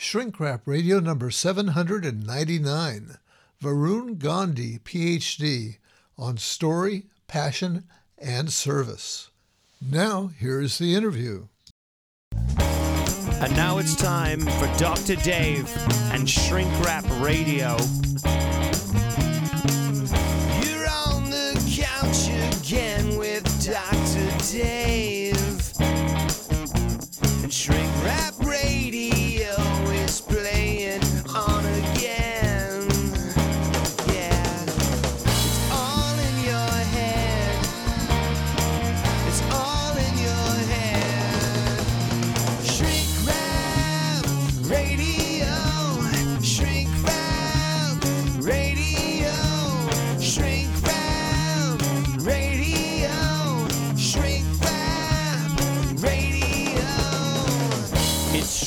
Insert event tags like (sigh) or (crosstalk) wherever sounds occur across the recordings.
Shrink Rap Radio number 799. Varun Gandhi, PhD, on story, passion, and service. Now, here's the interview. And now it's time for Dr. Dave and Shrink Rap Radio. You're on the couch again with Dr. Dave.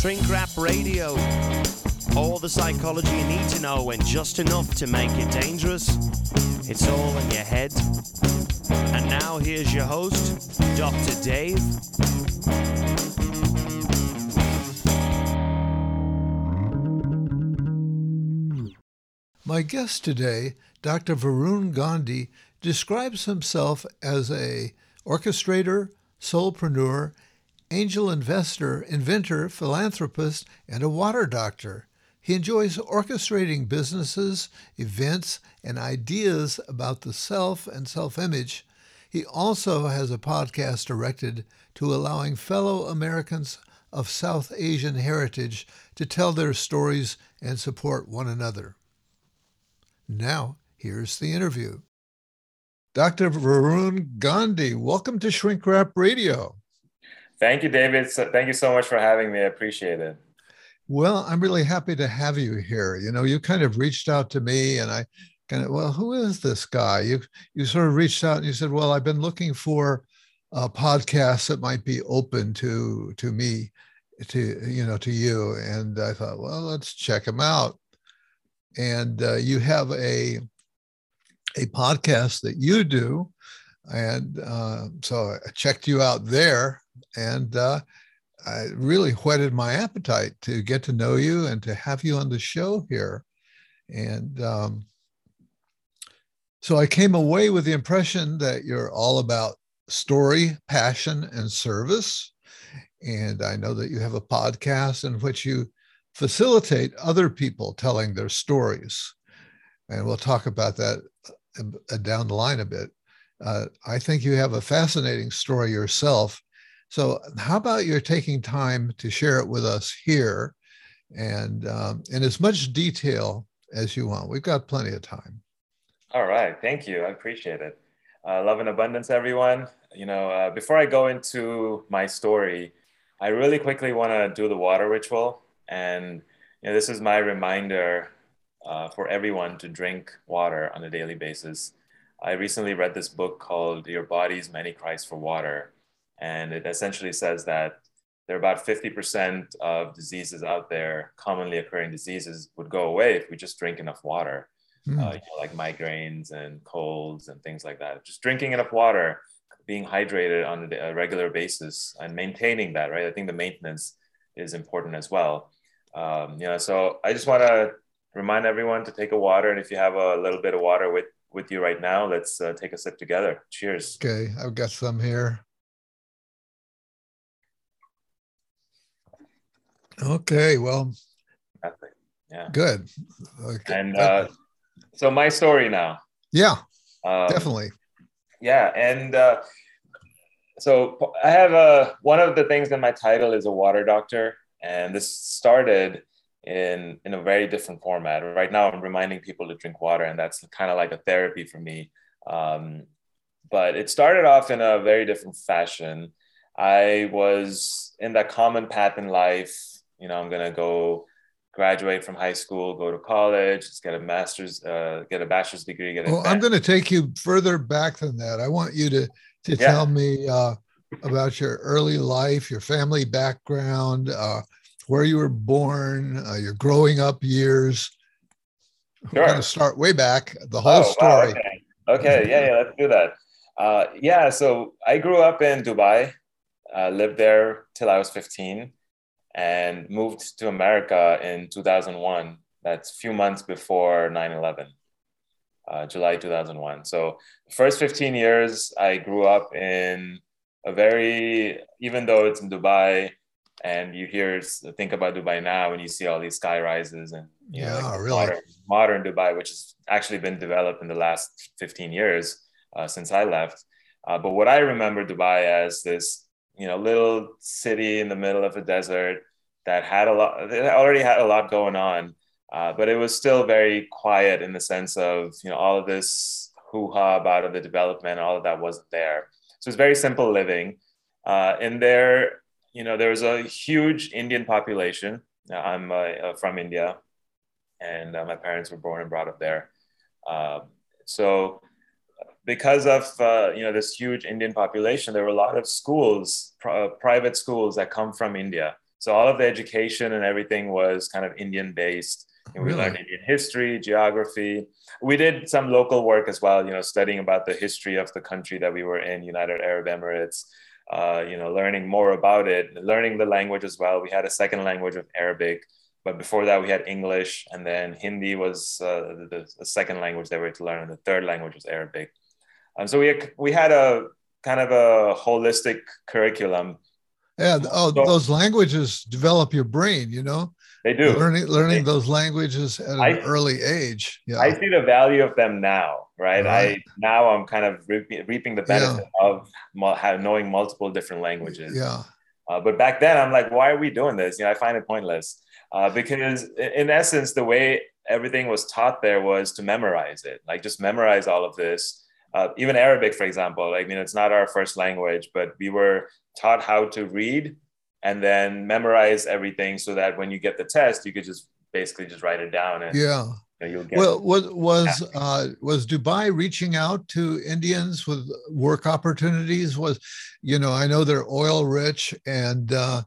Shrink Rap Radio. All the psychology you need to know and just enough to make it dangerous. It's all in your head. And now here's your host, Dr. Dave. My guest today, Dr. Varun Gandhi, describes himself as a orchestrator, soulpreneur, angel investor, inventor, philanthropist, and a water doctor. He enjoys orchestrating businesses, events, and ideas about the self and self image. He also has a podcast directed to allowing fellow Americans of South Asian heritage to tell their stories and support one another. Now, here's the interview. Dr. Varun Gandhi, welcome to Shrink Rap Radio. Thank you, David. So, thank you so much for having me. I appreciate it. Well, I'm really happy to have you here. You know, you kind of reached out to me and I kind of, well, who is this guy? You you sort of reached out and you said, well, I've been looking for a podcast that might be open to to me, to you know, to you. And I thought, well, let's check him out. And uh, you have a a podcast that you do, and uh, so I checked you out there, and uh, I really whetted my appetite to get to know you and to have you on the show here. And um, so I came away with the impression that you're all about story, passion, and service. And I know that you have a podcast in which you facilitate other people telling their stories. And we'll talk about that uh, down the line a bit. Uh, I think you have a fascinating story yourself. So, how about you're taking time to share it with us here and um, in as much detail as you want? We've got plenty of time. All right. Thank you. I appreciate it. Uh, love and abundance, everyone. You know, uh, before I go into my story, I really quickly want to do the water ritual. And, you know, this is my reminder uh, for everyone to drink water on a daily basis. I recently read this book called Your Body's Many Cries for Water. And it essentially says that there are about 50% of diseases out there, commonly occurring diseases, would go away if we just drink enough water, Hmm. uh, you know, like migraines and colds and things like that. Just drinking enough water, being hydrated on a regular basis, and maintaining that, right? I think the maintenance is important as well. Um, you know, so I just want to remind everyone to take a water, and if you have a little bit of water with with you right now, let's uh, take a sip together. Cheers. Okay, I've got some here. Okay, well, Nothing. Yeah. good. Okay. And uh, so my story now. yeah, Um, definitely. Yeah, and uh, so I have a one of the things in my title is a water doctor, and this started in in a very different format. Right now, I'm reminding people to drink water, and that's kind of like a therapy for me. Um, but it started off in a very different fashion. I was in that common path in life. You know, I'm gonna go graduate from high school, go to college, get a master's, uh, get a bachelor's degree, get Well, I'm going to take you further back than that. I want you to to Yeah. tell me uh, about your early life, your family background, uh, where you were born, uh, your growing up years. We're going to start way back, the whole Oh, wow, story. okay. okay, yeah, yeah, let's do that. Uh, yeah, so I grew up in Dubai, uh, lived there till I was 15. And moved to America in 2001. That's a few months before 9 11, uh, July 2001. So, the first 15 years, I grew up in a very, even though it's in Dubai, and you hear think about Dubai now, and you see all these sky rises and you yeah, know, like really modern, modern Dubai, which has actually been developed in the last 15 years uh, since I left. Uh, but what I remember Dubai as this, you know, little city in the middle of a desert that had a lot, it already had a lot going on, uh, but it was still very quiet in the sense of, you know, all of this hoo-ha about of the development, all of that wasn't there. So it's very simple living. Uh, and there, you know, there was a huge Indian population. I'm uh, from India, and uh, my parents were born and brought up there. Um, so because of uh, you know this huge Indian population, there were a lot of schools, pr- private schools that come from India. So all of the education and everything was kind of Indian based. And we Really? learned Indian history, geography. We did some local work as well, you know, studying about the history of the country that we were in, United Arab Emirates. Uh, you know, learning more about it, learning the language as well. We had a second language of Arabic, but before that we had English, and then Hindi was uh, the, the second language that we had to learn, and the third language was Arabic. And so we we had a kind of a holistic curriculum. yeah oh So- those languages develop your brain you know They do. learning learning those languages at an I- early age yeah I see the value of them now, right? Right. I now I'm kind of reaping, reaping the benefit of mul- knowing multiple different languages. yeah Uh, but back then, I'm like, why are we doing this? You know, I find it pointless uh, because, in essence, the way everything was taught there was to memorize it, like just memorize all of this. Uh, even Arabic, for example, I mean, it's not our first language, but we were taught how to read and then memorize everything so that when you get the test, you could just basically just write it down and yeah you know, you'll get. Well, was was uh, was Dubai reaching out to Indians with work opportunities? Was you know I know they're oil rich and uh,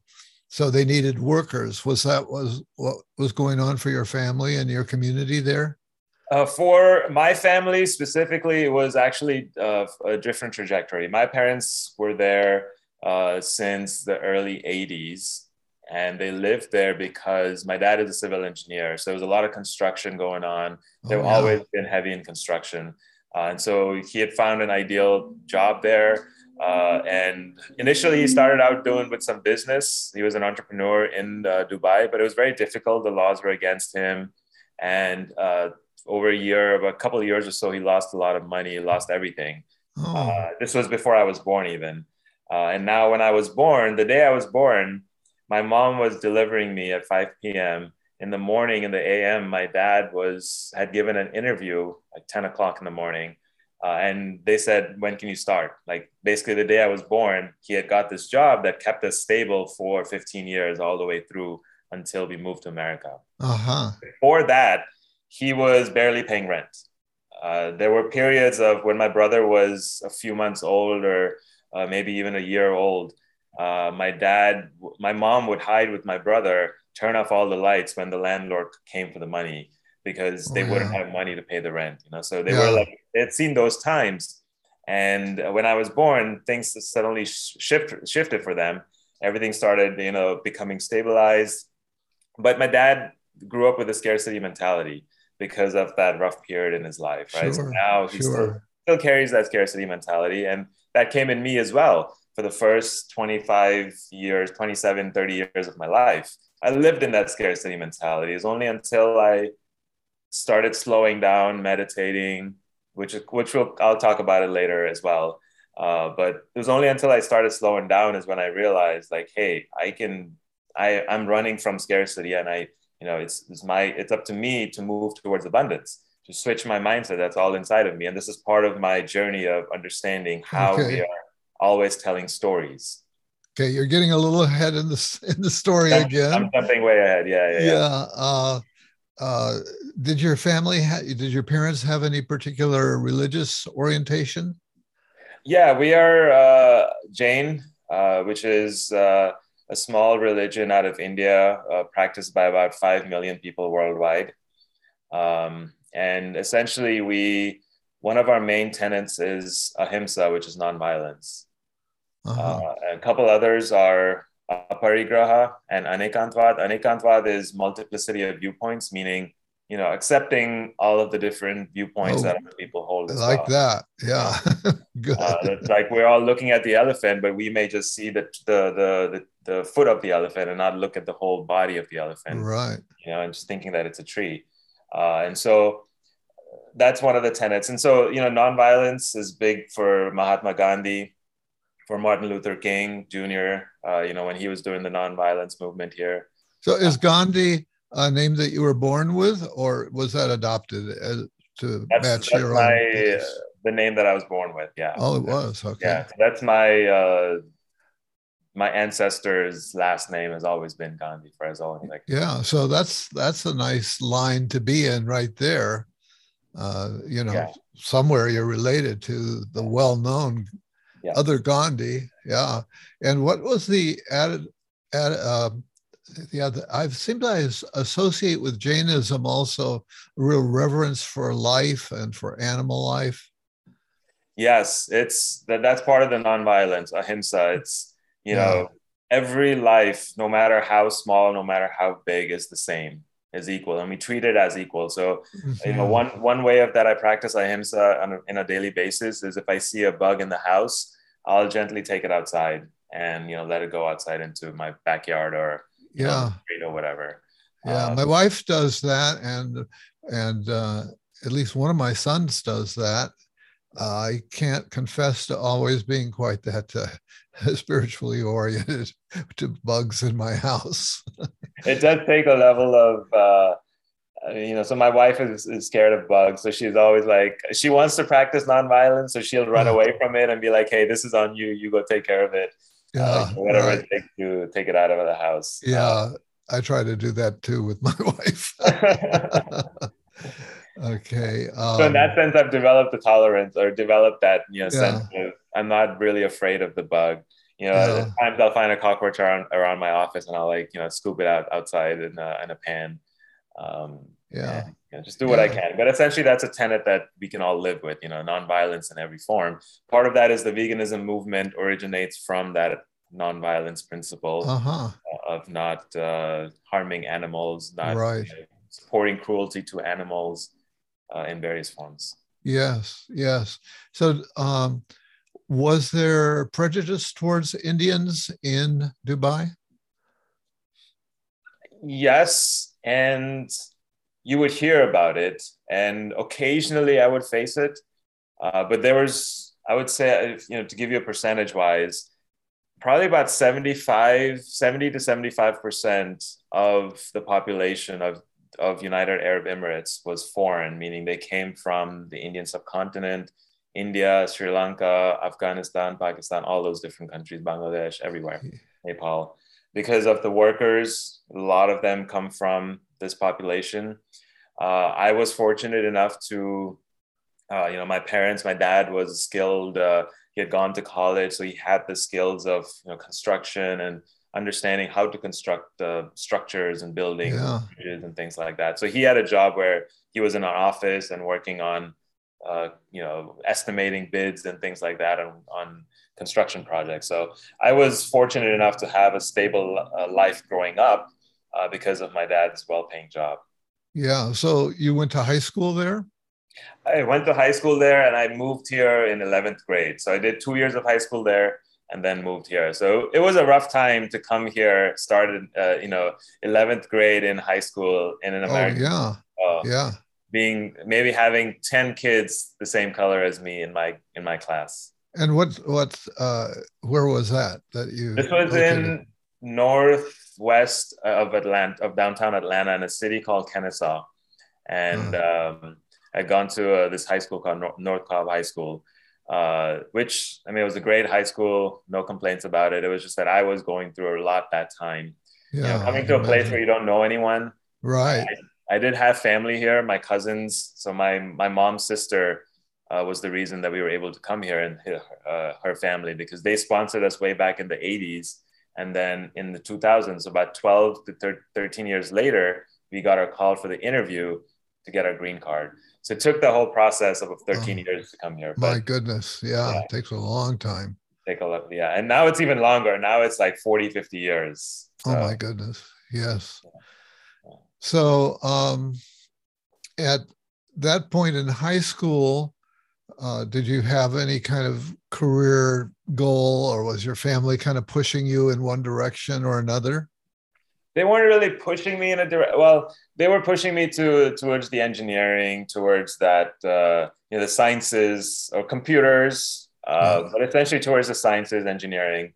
so they needed workers. Was that was what was going on for your family and your community there? Uh, for my family specifically, it was actually uh, a different trajectory. My parents were there uh, since the early 80s, and they lived there because my dad is a civil engineer. So there was a lot of construction going on. They've Oh, yeah. always been heavy in construction. Uh, and so he had found an ideal job there. Uh, and initially, he started out doing with some business. He was an entrepreneur in uh, Dubai, but it was very difficult. The laws were against him. And uh, over a year, about a couple of years or so, he lost a lot of money, lost everything. Oh, Uh, this was before I was born, even. Uh, and now, when I was born, the day I was born, my mom was delivering me at 5 p.m. In the morning, in the a.m., my dad was had given an interview like 10 o'clock in the morning, uh, and they said, "When can you start?" Like basically, the day I was born, he had got this job that kept us stable for 15 years, all the way through until we moved to America uh huh. before that, he was barely paying rent. Uh, there were periods of when my brother was a few months old or uh, maybe even a year old. Uh, my dad, my mom would hide with my brother, turn off all the lights when the landlord came for the money because they Oh, wouldn't have money to pay the rent. You know, so they Yeah. were like they had seen those times. And when I was born, things suddenly sh- shift, shifted for them. Everything started, you know, becoming stabilized. But my dad grew up with a scarcity mentality because of that rough period in his life, right? So now he still, still carries that scarcity mentality. And that came in me as well for the first 25 years, 27, 30 years of my life. I lived in that scarcity mentality. It's only until I started slowing down, meditating, which which we'll, I'll talk about it later as well. Uh, but it was only until I started slowing down is when I realized, like, hey, I can, I I'm running from scarcity, and I, you know, it's it's my it's up to me to move towards abundance, to switch my mindset. That's all inside of me, and this is part of my journey of understanding how Okay. we are always telling stories. Okay, you're getting a little ahead in the in the story I'm, again. I'm jumping way ahead. Yeah, yeah, yeah. yeah. Uh, uh, did your family ha- did your parents have any particular religious orientation? Yeah, we are uh, Jain, uh, which is uh, a small religion out of India, uh, practiced by about 5 million people worldwide. Um, and essentially, we one of our main tenets is ahimsa, which is nonviolence. Uh-huh. Uh, a couple others are aparigraha and anekantvad. Anekantvad is multiplicity of viewpoints, meaning you know accepting all of the different viewpoints Oh, that other people hold. like well. that. Yeah. (laughs) Good. Uh, like we're all looking at the elephant, but we may just see the the the the, the foot of the elephant and not look at the whole body of the elephant. right. You know, and just thinking that it's a tree. Uh, and so that's one of the tenets. And so you know, nonviolence is big for Mahatma Gandhi, for Martin Luther King Jr. Uh, you know, when he was doing the nonviolence movement here. So is Gandhi a name that you were born with, or was that adopted as, to That's, match that's your my own? uh, the name that I was born with. Yeah. oh, it was. Okay. Yeah. So that's my uh, my ancestors' last name has always been Gandhi for as long as I can. Yeah, so that's that's a nice line to be in right there. Uh, you know, Yeah. somewhere you're related to the well-known Yeah. other Gandhi. Yeah, and what was the added? added uh, the other, I've seemed to associate with Jainism also a real reverence for life and for animal life. Yes, it's that that's part of the nonviolence, ahimsa. It's you Yeah. know, every life, no matter how small, no matter how big, is the same, is equal, and we treat it as equal. So you know, Mhm. one one way of that I practice ahimsa on a, in a daily basis is if I see a bug in the house, I'll gently take it outside and you know let it go outside into my backyard or Yeah. or whatever. Yeah, Um, my wife does that, and and uh, at least one of my sons does that. Uh, I can't confess to always being quite that uh, (laughs) spiritually oriented (laughs) to bugs in my house. (laughs) it does take a level of uh, you know so my wife is, is scared of bugs so she's always like she wants to practice nonviolence so she'll run away from it and be like hey this is on you you go take care of it Uh, Yeah, whatever right. it takes to take it out of the house Uh, yeah. I try to do that too with my (laughs) wife. (laughs) okay. Um, so in that sense i've developed a tolerance or developed that you know Yeah. sense of i'm not really afraid of the bug you know Yeah. at times i'll find a cockroach around, around my office and i'll like you know scoop it out outside in a, in a pan um, yeah. and, you know, just do what I can. But essentially, that's a tenet that we can all live with. You know, nonviolence in every form. Part of that is the veganism movement originates from that nonviolence principle Uh huh. of not uh, harming animals, not Right. uh, supporting cruelty to animals uh, in various forms. Yes. Yes. So, um, was there prejudice towards Indians in Dubai? Yes, and you would hear about it, and occasionally I would face it. Uh, but there was, I would say, you know, to give you a percentage wise, probably about 75, 70 to 75% of the population of, of United Arab Emirates was foreign, meaning they came from the Indian subcontinent, India, Sri Lanka, Afghanistan, Pakistan, all those different countries, Bangladesh, everywhere, Nepal. Because of the workers, a lot of them come from this population. Uh, I was fortunate enough to, uh, you know, my parents, my dad was skilled. Uh, he had gone to college, so he had the skills of you know construction and understanding how to construct uh, structures and buildings Yeah. and things like that. So he had a job where he was in an office and working on, uh, you know, estimating bids and things like that on, on construction projects. So I was fortunate enough to have a stable uh, life growing up uh, because of my dad's well-paying job. Yeah. So you went to high school there? I went to high school there and I moved here in 11th grade. So I did two years of high school there and then moved here. So it was a rough time to come here, started, uh, you know, 11th grade in high school in an American. Oh, American, yeah. uh, Yeah. being maybe having 10 kids the same color as me in my, in my class. And what, what, uh, where was that that you? This was located? in northwest of Atlanta, of downtown Atlanta, in a city called Kennesaw, and um, I'd gone to uh, this high school called North, North Cobb High School, uh, which I mean it was a great high school, no complaints about it. It was just that I was going through a lot that time. Yeah. you know, coming to a place where you don't know anyone. Right. I did have family here, my cousins. So my my mom's sister uh, was the reason that we were able to come here and uh, her family because they sponsored us way back in the 80s. And then in the 2000s, about 12 to 13 years later, we got our call for the interview to get our green card. So it took the whole process of 13 Oh. years to come here. My goodness. Yeah, yeah. It takes a long time. take a look. Yeah. And now it's even longer. Now it's like 40, 50 years. So, oh my goodness. Yes. So um, at that point in high school, uh, did you have any kind of career goal or was your family kind of pushing you in one direction or another? They weren't really pushing me in a direct. Well, they were pushing me to towards the engineering, towards that uh, you know the sciences or computers, uh, yeah. but essentially towards the sciences, engineering.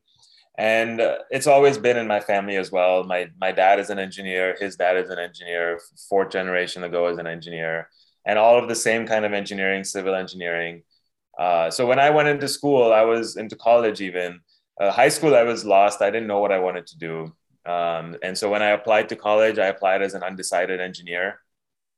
And uh, it's always been in my family as well. My my dad is an engineer. His dad is an engineer. Fourth generation ago as an engineer, and all of the same kind of engineering, civil engineering. Uh, so when I went into school, I was into college even. Uh, high school, I was lost. I didn't know what I wanted to do. Um, and so when I applied to college, I applied as an undecided engineer.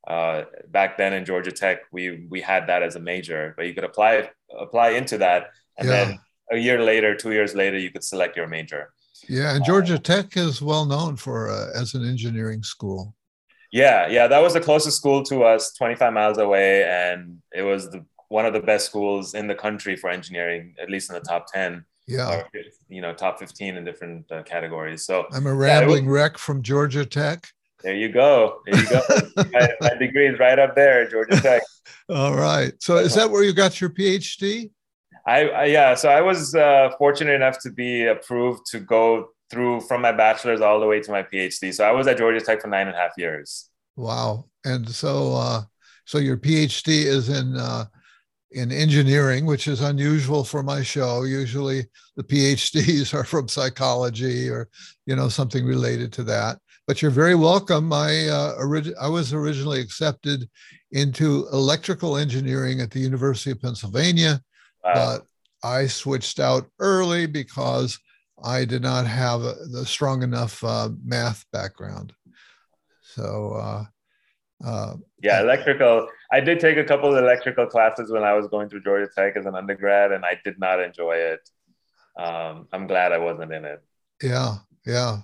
Uh, back then in Georgia Tech, we we had that as a major, but you could apply apply into that, and yeah. then a year later, two years later, you could select your major. Yeah, and Georgia Tech is well known for uh, as an engineering school. Yeah, yeah, that was the closest school to us, 25 miles away, and it was the one of the best schools in the country for engineering, at least in the top 10 yeah. Or, you know top 15 in different uh, categories so. I'm a rambling yeah, was, wreck from georgia tech. There you go there you go. (laughs) My, my, degree is right up there georgia tech. (laughs) All right so is that where you got your phd i, I yeah so i was uh, fortunate enough to be approved to go through from my bachelor's all the way to my phd so i was at georgia tech for nine and a half years wow and so uh so your phd is in uh in engineering, which is unusual for my show. Usually the PhDs (laughs) are from psychology or, you know, something related to that. But you're very welcome. I, uh, orig- I was originally accepted into electrical engineering at the University of Pennsylvania, wow. but I switched out early because I did not have a, the strong enough uh, math background. So, uh, uh, yeah, electrical. I did take a couple of electrical classes when I was going through Georgia Tech as an undergrad, and I did not enjoy it. Um, I'm glad I wasn't in it. Yeah, yeah.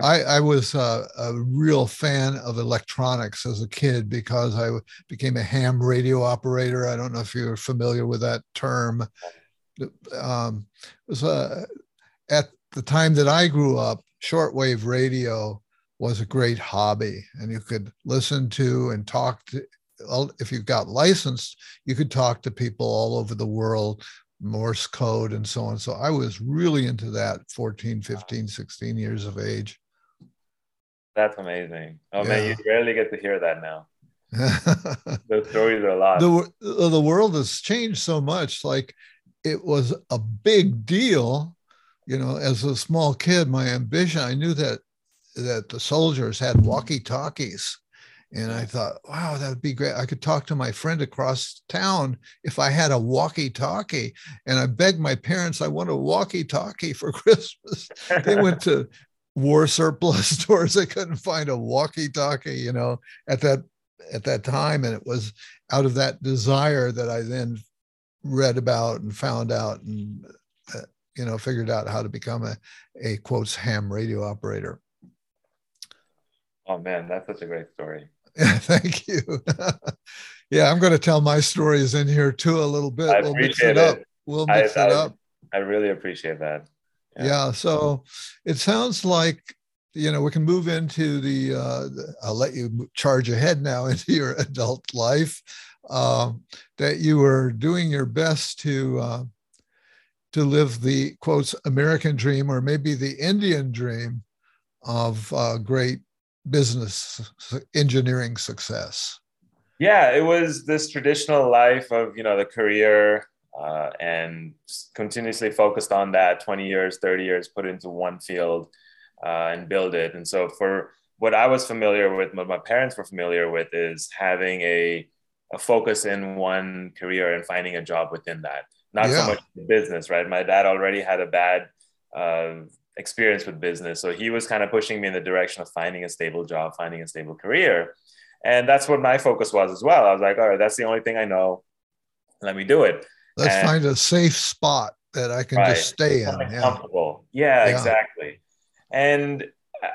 I, I was uh, a real fan of electronics as a kid because I became a ham radio operator. I don't know if you're familiar with that term. Um, it was uh, at the time that I grew up, shortwave radio was a great hobby and you could listen to and talk to if you got licensed you could talk to people all over the world morse code and so on. So i was really into that 14 15 16 years of age. That's amazing. Oh yeah. man you rarely get to hear that now. (laughs) Those stories are a lot. The, the world has changed so much like it was a big deal you know as a small kid my ambition i knew that that the soldiers had walkie talkies. And I thought, wow, that would be great. I could talk to my friend across town if I had a walkie talkie. And I begged my parents, I want a walkie talkie for (laughs) Christmas. they went to war surplus (laughs) stores. They couldn't find a walkie talkie, you know, at that at that time. And it was out of that desire that I then read about and found out and, uh, you know, figured out how to become a, a quotes ham radio operator. Oh man, that's such a great story. (laughs) Thank you. (laughs) yeah, I'm going to tell my stories in here too a little bit. I we'll mix it, it, up. We'll mix I, it I, up. I really appreciate that. Yeah. yeah. So it sounds like you know we can move into the. Uh, I'll let you charge ahead now (laughs) into your adult life. Uh, that you were doing your best to uh, to live the quotes American dream or maybe the Indian dream of uh, great business engineering success? Yeah, it was this traditional life of you know the career uh, and continuously focused on that 20 years 30 years put into one field uh, and build it and so for what i was familiar with what my parents were familiar with is having a, a focus in one career and finding a job within that not yeah. so much business right my dad already had a bad uh, experience with business. So he was kind of pushing me in the direction of finding a stable job, finding a stable career. And that's what my focus was as well. I was like, all right, that's the only thing I know. Let me do it. Let's and, find a safe spot that I can right, just stay in. Yeah. Comfortable. Yeah, yeah, exactly. And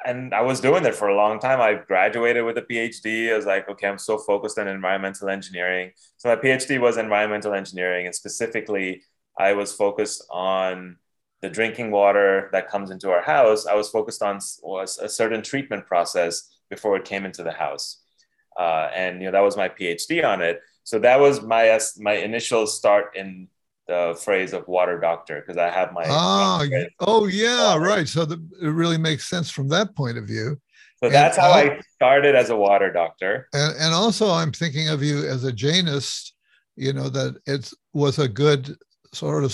and I was doing it for a long time. I graduated with a PhD. I was like, okay, I'm so focused on environmental engineering. So my PhD was environmental engineering, and specifically, I was focused on the drinking water that comes into our house, I was focused on was a certain treatment process before it came into the house. Uh, and you know that was my PhD on it. So that was my my initial start in the phrase of water doctor because I have my ah oh yeah right. So the, it really makes sense from that point of view. So that's and, how I started as a water doctor. And, and also, I'm thinking of you as a Jainist. You know that it was a good sort of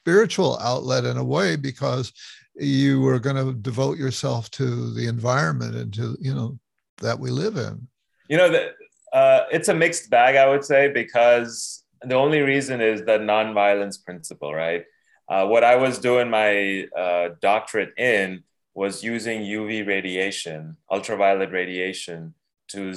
spiritual outlet in a way because you were going to devote yourself to the environment and to you know that we live in. You know that uh, it's a mixed bag, I would say, because the only reason is the nonviolence principle, right? Uh, what I was doing my uh, doctorate in was using UV radiation, ultraviolet radiation, to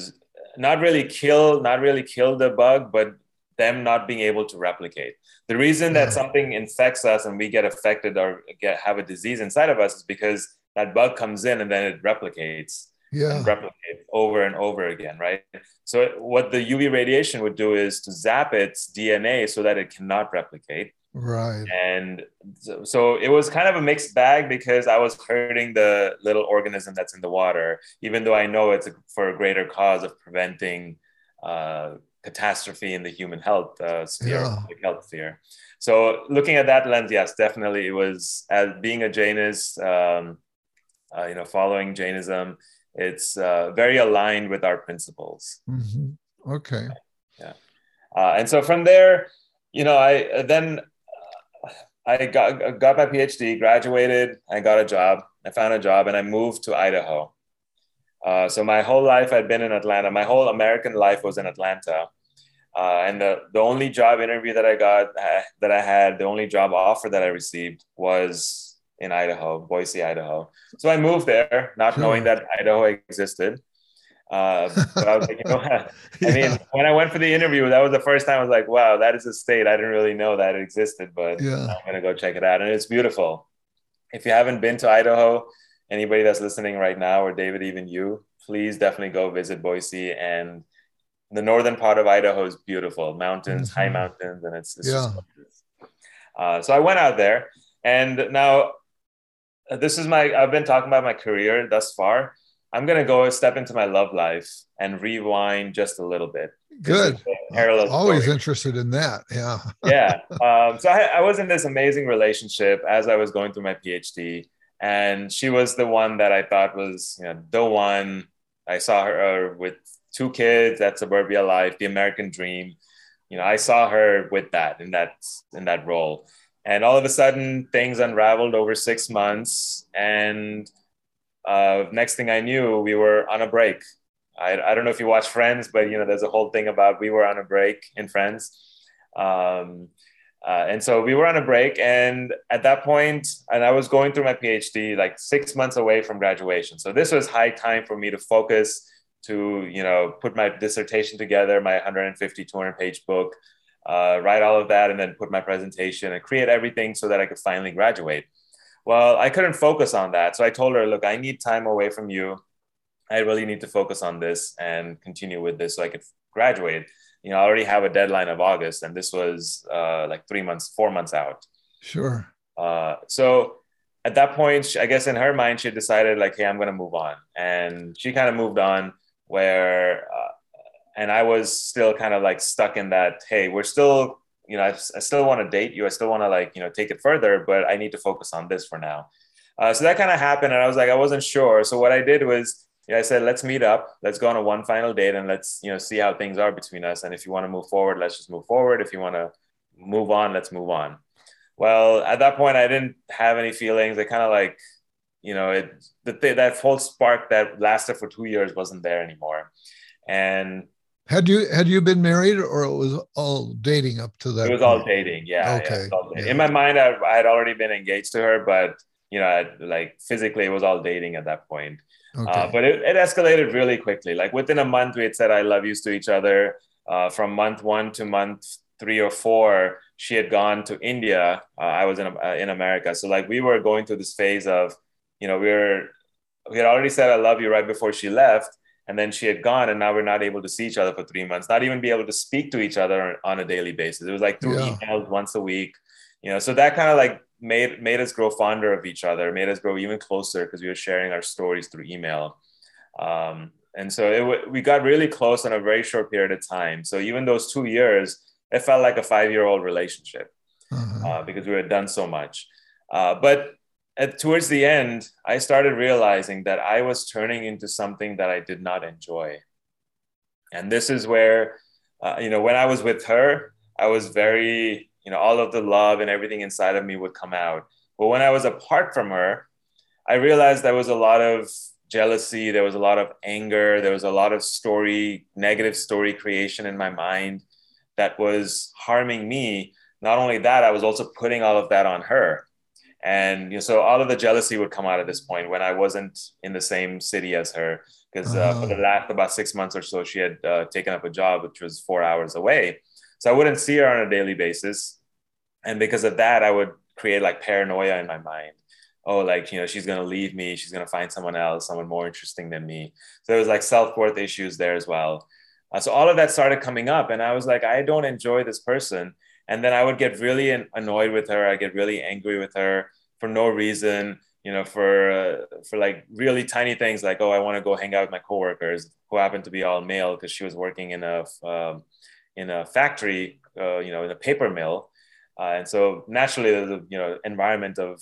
not really kill, not really kill the bug, but them not being able to replicate. The reason that something infects us and we get affected or get have a disease inside of us is because that bug comes in and then it replicates yeah. and replicate over and over again, right? So what the UV radiation would do is to zap its DNA so that it cannot replicate. Right. And so, so it was kind of a mixed bag because I was hurting the little organism that's in the water, even though I know it's for a greater cause of preventing uh, catastrophe in the human health uh, sphere, yeah. health sphere. So looking at that lens, yes, definitely it was as being a Jainist, um, uh, you know, following Jainism, it's uh, very aligned with our principles. Mm-hmm. Okay. Yeah. Uh, and so from there, you know, I then uh, I got got my PhD, graduated, I got a job, I found a job, and I moved to Idaho. Uh, so my whole life I'd been in Atlanta. My whole American life was in Atlanta. Uh, and the, the only job interview that I got, uh, that I had, the only job offer that I received was in Idaho, Boise, Idaho. So I moved there, not knowing that Idaho existed. Uh, but I was like, you know, (laughs) I yeah. mean, when I went for the interview, that was the first time I was like, wow, that is a state. I didn't really know that it existed, but yeah. I'm going to go check it out. And it's beautiful. If you haven't been to Idaho, anybody that's listening right now, or David, even you, please definitely go visit Boise and the northern part of Idaho is beautiful, mountains, mm-hmm. high mountains, and it's, it's yeah. Uh, so I went out there, and now this is my. I've been talking about my career thus far. I'm gonna go a step into my love life and rewind just a little bit. Good. Parallel. Always story. interested in that. Yeah. (laughs) yeah. Um, so I, I was in this amazing relationship as I was going through my PhD, and she was the one that I thought was you know the one. I saw her with two kids, that suburbia life, the American dream. You know, I saw her with that in that in that role. And all of a sudden things unraveled over six months. And uh, next thing I knew, we were on a break. I, I don't know if you watch Friends, but you know, there's a whole thing about we were on a break in Friends. Um, uh, and so we were on a break and at that point and i was going through my phd like six months away from graduation so this was high time for me to focus to you know put my dissertation together my 150 200 page book uh, write all of that and then put my presentation and create everything so that i could finally graduate. Well i couldn't focus on that. So i told her look i need time away from you. I really need to focus on this and continue with this so i could graduate. You know i already have a deadline of august and this was uh, like three months four months out. Sure. Uh, so at that point i guess in her mind she decided like hey i'm going to move on. And she kind of moved on where uh, and I was still kind of like stuck in that hey we're still you know I, I still want to date you. I still want to like you know take it further but I need to focus on this for now. Uh, so that kind of happened and I was like I wasn't sure. So what I did was you know, I said let's meet up. Let's go on a one final date and let's you know see how things are between us. And if you want to move forward let's just move forward. If you want to move on let's move on. Well at that point I didn't have any feelings. I kind of like you know it the, that whole spark that lasted for two years wasn't there anymore. And had you had you been married or it was all dating up to that it was point? all dating yeah okay yeah, dating. Yeah. in my mind I, I, had already been engaged to her but you know I, like physically it was all dating at that point okay. uh, but it, it, escalated really quickly like within a month we had said i love yous to each other uh, from month one to month three or four she had gone to india uh, i was in, uh, in america so like we were going through this phase of you know, we were we had already said I love you right before she left, and then she had gone, and now we're not able to see each other for three months, not even be able to speak to each other on a daily basis. It was like through yeah. emails once a week, you know. So that kind of like made made us grow fonder of each other, made us grow even closer because we were sharing our stories through email. Um, and so it, we got really close in a very short period of time. So even those two years, it felt like a five year old relationship uh-huh. uh, because we had done so much. Uh, but at, towards the end, I started realizing that I was turning into something that I did not enjoy. And this is where, uh, you know, when I was with her, I was very, you know, all of the love and everything inside of me would come out. But when I was apart from her, I realized there was a lot of jealousy, there was a lot of anger, there was a lot of story, negative story creation in my mind that was harming me. Not only that, I was also putting all of that on her. And you know, so all of the jealousy would come out at this point when I wasn't in the same city as her, because uh, for the uh-huh. last about six months or so, she had uh, taken up a job which was four hours away. So I wouldn't see her on a daily basis. And because of that, I would create like paranoia in my mind oh, like, you know, she's going to leave me. She's going to find someone else, someone more interesting than me. So there was like self worth issues there as well. Uh, so all of that started coming up. And I was like, I don't enjoy this person. And then I would get really annoyed with her. I get really angry with her for no reason, you know, for, uh, for like really tiny things like, oh, I want to go hang out with my coworkers who happen to be all male because she was working in a, um, in a factory, uh, you know, in a paper mill uh, and so naturally, the you know environment of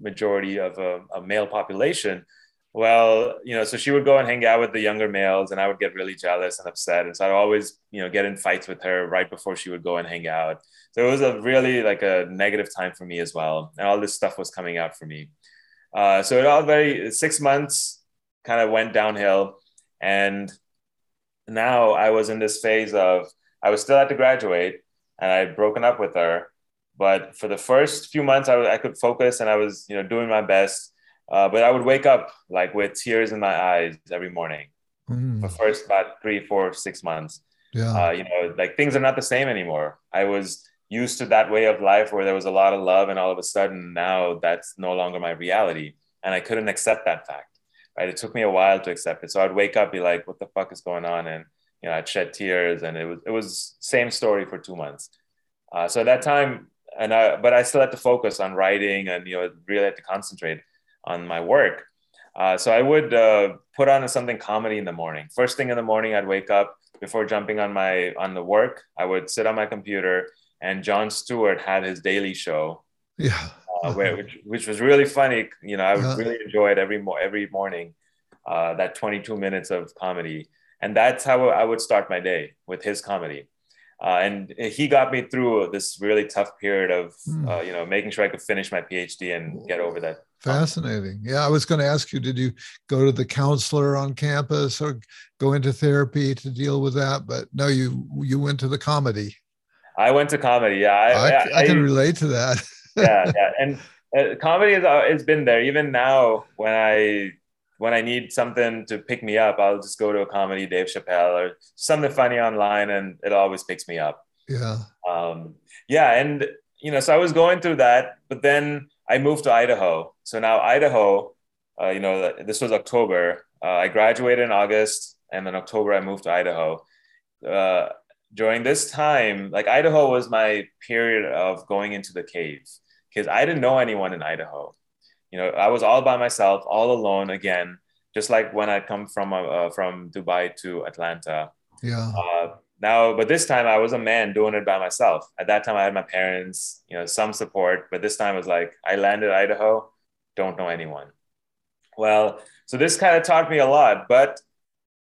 majority of a, a, male population. Well, you know, so she would go and hang out with the younger males, and I would get really jealous and upset. And so I'd always, you know, get in fights with her right before she would go and hang out. So it was a really like a negative time for me as well, and all this stuff was coming out for me. Uh, so it all very six months kind of went downhill, and now I was in this phase of I was still at to graduate, and I'd broken up with her but for the first few months, I, I could focus and I was, you know, doing my best. Uh, but I would wake up like with tears in my eyes every morning. Mm. For first about three, four, six months. Yeah. Uh, you know, like things are not the same anymore. I was used to that way of life where there was a lot of love, and all of a sudden now that's no longer my reality, and I couldn't accept that fact. Right? It took me a while to accept it. So I'd wake up, be like, "What the fuck is going on?" And you know, I'd shed tears, and it was it was same story for two months. Uh, so at that time, and I, but I still had to focus on writing and, you know, really had to concentrate on my work. Uh, so I would uh, put on something comedy in the morning. First thing in the morning, I'd wake up before jumping on my on the work. I would sit on my computer, and Jon Stewart had his daily show. Yeah, uh, where, which which was really funny. You know, I would yeah. really enjoy it every mo- every morning. Uh, that 22 minutes of comedy, and that's how I would start my day with his comedy. Uh, and he got me through this really tough period of mm. uh, you know making sure I could finish my PhD and get over that. Fascinating. Yeah, I was going to ask you, did you go to the counselor on campus or go into therapy to deal with that? But no, you you went to the comedy. I went to comedy. Yeah, I, I, I, I can relate to that. (laughs) yeah, (laughs) yeah, and uh, comedy has uh, it's been there. Even now, when I when I need something to pick me up, I'll just go to a comedy, Dave Chappelle, or something funny online, and it always picks me up. Yeah. Um, yeah, and you know, so I was going through that, but then I moved to Idaho. So now Idaho, uh, you know, this was October. Uh, I graduated in August, and then October I moved to Idaho. Uh, during this time, like Idaho was my period of going into the cave because I didn't know anyone in Idaho you know i was all by myself all alone again just like when i come from uh, from dubai to atlanta yeah uh, now but this time i was a man doing it by myself at that time i had my parents you know some support but this time it was like i landed idaho don't know anyone well so this kind of taught me a lot but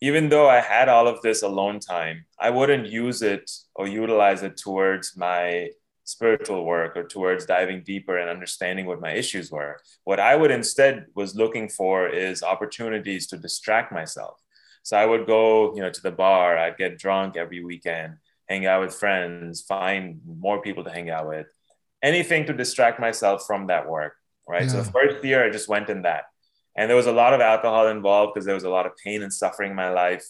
even though i had all of this alone time i wouldn't use it or utilize it towards my spiritual work or towards diving deeper and understanding what my issues were. What I would instead was looking for is opportunities to distract myself. So I would go, you know, to the bar, I'd get drunk every weekend, hang out with friends, find more people to hang out with, anything to distract myself from that work. Right. Yeah. So the first year I just went in that. And there was a lot of alcohol involved because there was a lot of pain and suffering in my life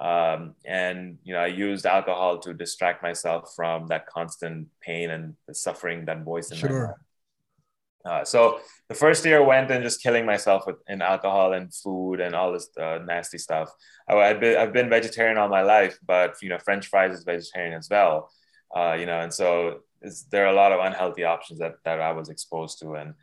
um, and you know i used alcohol to distract myself from that constant pain and the suffering that voice in sure. my head uh, so the first year went and just killing myself with in alcohol and food and all this uh, nasty stuff. I, have been, I've been vegetarian all my life, but you know, French fries is vegetarian as well. Uh, you know, and so there are a lot of unhealthy options that that I was exposed to, and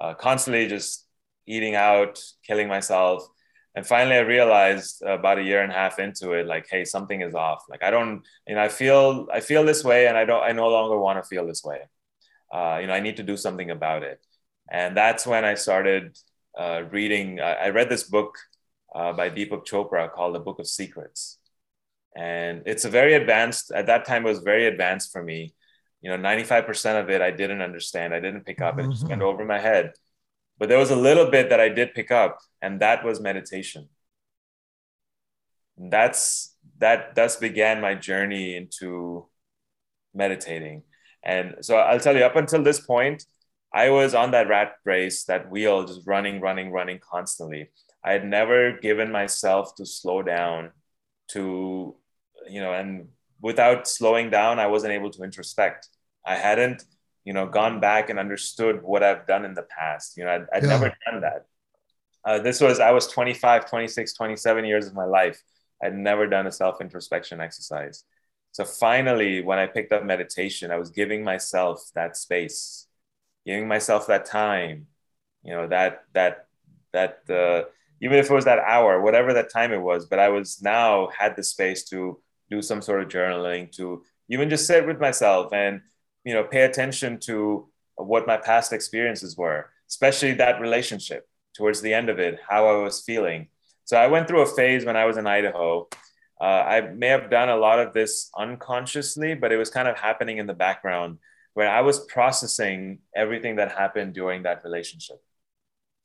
uh, constantly just eating out, killing myself. And finally, I realized about a year and a half into it, like, hey, something is off. Like, I don't, you know, I feel, I feel this way, and I don't, I no longer want to feel this way. Uh, you know, I need to do something about it. And that's when I started uh, reading. I, I, read this book uh, by Deepak Chopra called The Book of Secrets, and it's a very advanced. At that time, it was very advanced for me. You know, ninety-five percent of it I didn't understand. I didn't pick up. It just went mm-hmm. over my head. But there was a little bit that I did pick up, and that was meditation. That's that thus began my journey into meditating. And so I'll tell you, up until this point, I was on that rat race, that wheel, just running, running, running constantly. I had never given myself to slow down, to, you know, and without slowing down, I wasn't able to introspect. I hadn't you know gone back and understood what i've done in the past you know i'd, I'd yeah. never done that uh, this was i was 25 26 27 years of my life i'd never done a self introspection exercise so finally when i picked up meditation i was giving myself that space giving myself that time you know that that that uh, even if it was that hour whatever that time it was but i was now had the space to do some sort of journaling to even just sit with myself and you know pay attention to what my past experiences were especially that relationship towards the end of it how i was feeling. So i went through a phase when i was in idaho. Uh, i may have done a lot of this unconsciously but it was kind of happening in the background where i was processing everything that happened during that relationship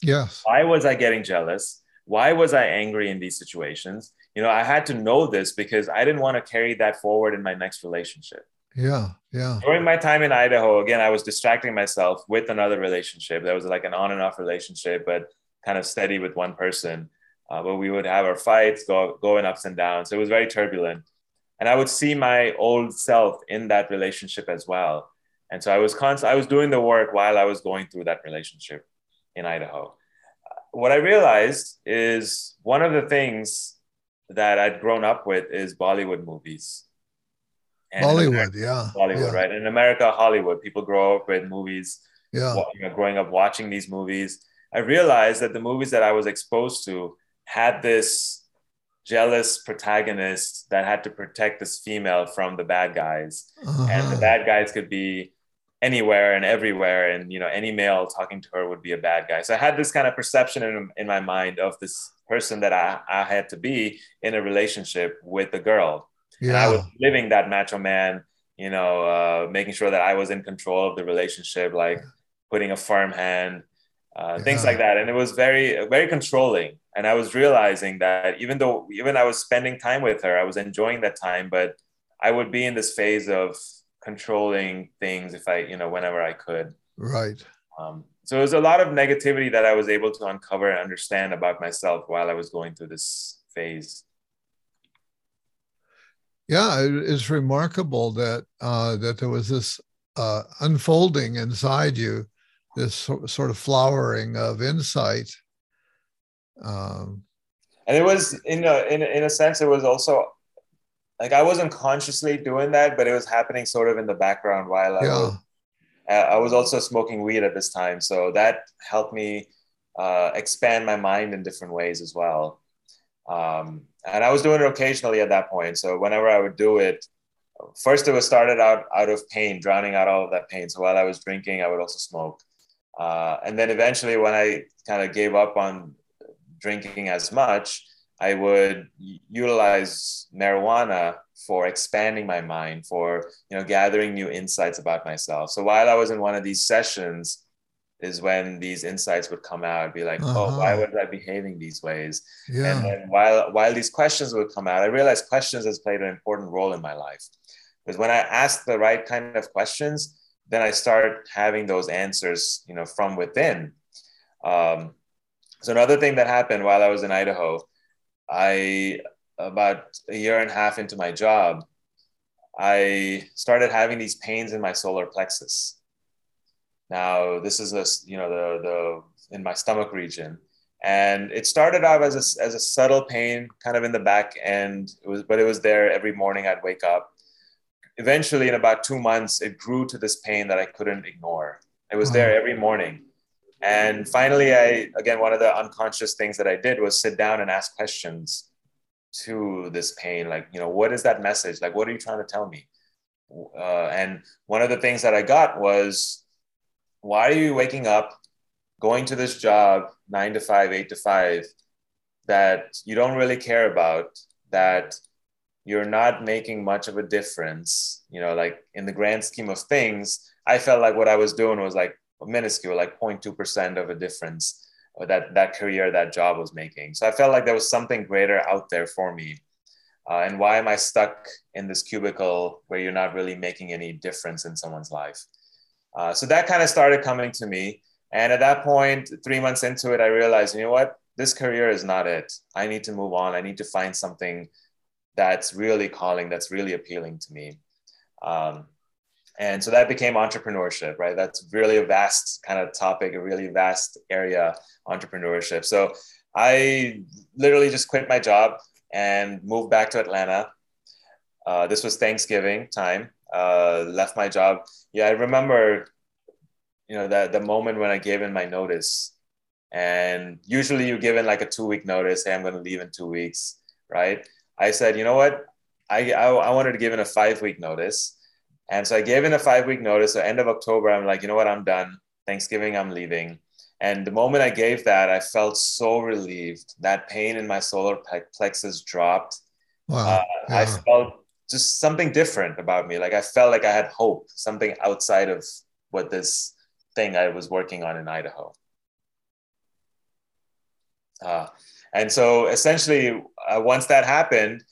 yes why was i getting jealous why was i angry in these situations you know i had to know this because i didn't want to carry that forward in my next relationship yeah, yeah. During my time in Idaho, again, I was distracting myself with another relationship. That was like an on and off relationship, but kind of steady with one person. Uh, but we would have our fights, go going ups and downs. So it was very turbulent, and I would see my old self in that relationship as well. And so I was const- I was doing the work while I was going through that relationship in Idaho. What I realized is one of the things that I'd grown up with is Bollywood movies and Bollywood, yeah. Bollywood, yeah. right? In America, Hollywood, people grow up with movies, yeah. you know, growing up watching these movies. I realized that the movies that I was exposed to had this jealous protagonist that had to protect this female from the bad guys. Uh-huh. And the bad guys could be anywhere and everywhere. And, you know, any male talking to her would be a bad guy. So I had this kind of perception in, in my mind of this person that I, I had to be in a relationship with a girl. Yeah. And I was living that macho man, you know, uh, making sure that I was in control of the relationship, like putting a firm hand, uh, yeah. things like that. And it was very, very controlling. And I was realizing that even though, even I was spending time with her, I was enjoying that time, but I would be in this phase of controlling things if I, you know, whenever I could. Right. Um, so was a lot of negativity that I was able to uncover and understand about myself while I was going through this phase yeah, it's remarkable that uh, that there was this uh, unfolding inside you, this sort of flowering of insight. Um, and it was in a, in in a sense, it was also like I wasn't consciously doing that, but it was happening sort of in the background while I yeah. was. Uh, I was also smoking weed at this time, so that helped me uh, expand my mind in different ways as well. Um, and I was doing it occasionally at that point. So whenever I would do it, first it was started out out of pain, drowning out all of that pain. So while I was drinking, I would also smoke. Uh, and then eventually, when I kind of gave up on drinking as much, I would utilize marijuana for expanding my mind, for you know, gathering new insights about myself. So while I was in one of these sessions, is when these insights would come out be like uh-huh. oh why uh-huh. was i behaving these ways yeah. and then while while these questions would come out i realized questions has played an important role in my life because when i ask the right kind of questions then i start having those answers you know from within um, so another thing that happened while i was in idaho i about a year and a half into my job i started having these pains in my solar plexus now, this is a, you know, the, the, in my stomach region. And it started out as a, as a subtle pain kind of in the back end. It was, but it was there every morning I'd wake up. eventually, in about two months, it grew to this pain that I couldn't ignore. It was there every morning. And finally, I, again, one of the unconscious things that I did was sit down and ask questions to this pain. Like, you know, what is that message? Like, what are you trying to tell me? Uh, and one of the things that I got was, why are you waking up, going to this job, nine to five, eight to five, that you don't really care about, that you're not making much of a difference, you know, like in the grand scheme of things, I felt like what I was doing was like minuscule, like 0.2% of a difference that that career, that job was making. So I felt like there was something greater out there for me. Uh, and why am I stuck in this cubicle where you're not really making any difference in someone's life? Uh, so that kind of started coming to me. And at that point, three months into it, I realized, you know what? This career is not it. I need to move on. I need to find something that's really calling, that's really appealing to me. Um, and so that became entrepreneurship, right? That's really a vast kind of topic, a really vast area, entrepreneurship. So I literally just quit my job and moved back to Atlanta. Uh, this was Thanksgiving time. Uh, left my job. Yeah, I remember, you know, that the moment when I gave in my notice. And usually you give in like a two week notice. Hey, I'm going to leave in two weeks, right? I said, you know what? I, I, I wanted to give in a five week notice. And so I gave in a five week notice. So end of October, I'm like, you know what? I'm done. Thanksgiving, I'm leaving. And the moment I gave that, I felt so relieved. That pain in my solar plexus dropped. Wow. Uh, yeah. I felt just something different about me. Like I felt like I had hope, something outside of what this thing I was working on in Idaho. Uh, and so essentially, uh, once that happened,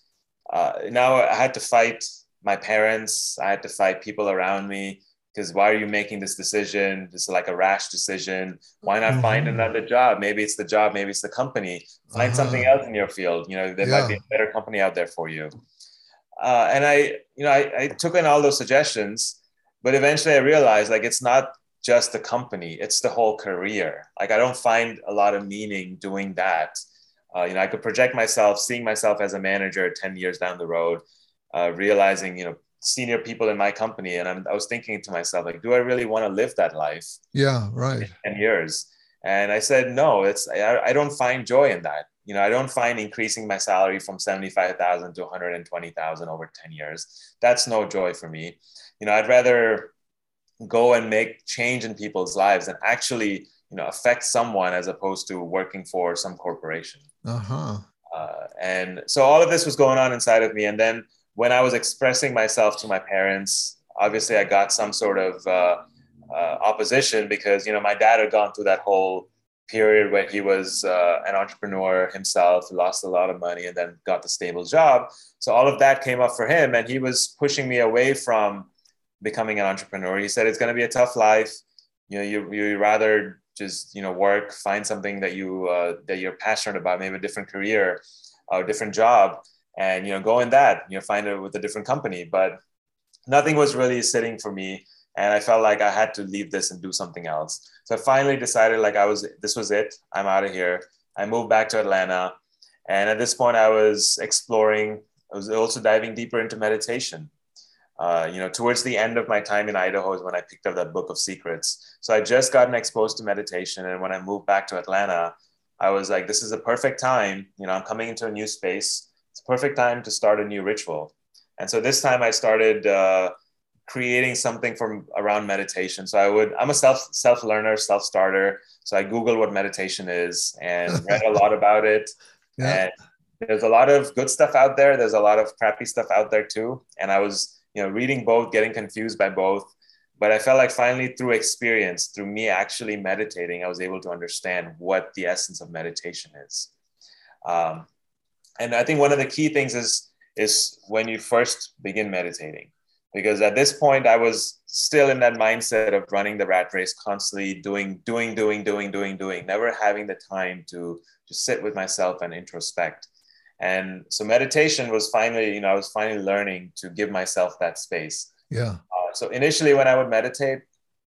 uh, now I had to fight my parents. I had to fight people around me because why are you making this decision? This is like a rash decision. Why not mm-hmm. find another job? Maybe it's the job, maybe it's the company. Find uh-huh. something else in your field. You know, there yeah. might be a better company out there for you. Uh, and I, you know, I, I took in all those suggestions, but eventually I realized like it's not just the company, it's the whole career. Like I don't find a lot of meaning doing that. Uh, you know, I could project myself, seeing myself as a manager 10 years down the road, uh, realizing, you know, senior people in my company. And I'm, i was thinking to myself, like, do I really want to live that life? Yeah, right. 10 years. And I said, no, it's, I, I don't find joy in that. You know, I don't find increasing my salary from 75,000 to 120,000 over 10 years. That's no joy for me. You know, I'd rather go and make change in people's lives and actually, you know, affect someone as opposed to working for some corporation. Uh-huh. Uh, and so all of this was going on inside of me. And then when I was expressing myself to my parents, obviously I got some sort of uh, uh, opposition because you know my dad had gone through that whole period where he was uh, an entrepreneur himself, lost a lot of money, and then got the stable job. So all of that came up for him, and he was pushing me away from becoming an entrepreneur. He said it's going to be a tough life. You know, you you rather just you know work, find something that you uh, that you're passionate about, maybe a different career a different job and you know go in that you know find it with a different company. But nothing was really sitting for me and i felt like i had to leave this and do something else. So i finally decided like i was this was it. I'm out of here. I moved back to atlanta and at this point i was exploring i was also diving deeper into meditation. Uh, you know towards the end of my time in idaho is when i picked up that book of secrets. So i just gotten exposed to meditation and when i moved back to atlanta i was like this is a perfect time. You know i'm coming into a new space it's a perfect time to start a new ritual. And so this time I started uh, creating something from around meditation. So I would, I'm a self self learner, self starter. So I Googled what meditation is and read a lot about it. (laughs) Yeah. And there's a lot of good stuff out there. There's a lot of crappy stuff out there too. And I was, you know, reading both, getting confused by both. But I felt like finally through experience, through me actually meditating, I was able to understand what the essence of meditation is. Um, and I think one of the key things is is when you first begin meditating, because at this point I was still in that mindset of running the rat race, constantly doing, doing, doing, doing, doing, doing, never having the time to to sit with myself and introspect. And so meditation was finally, you know, I was finally learning to give myself that space. Yeah. Uh, so initially, when I would meditate,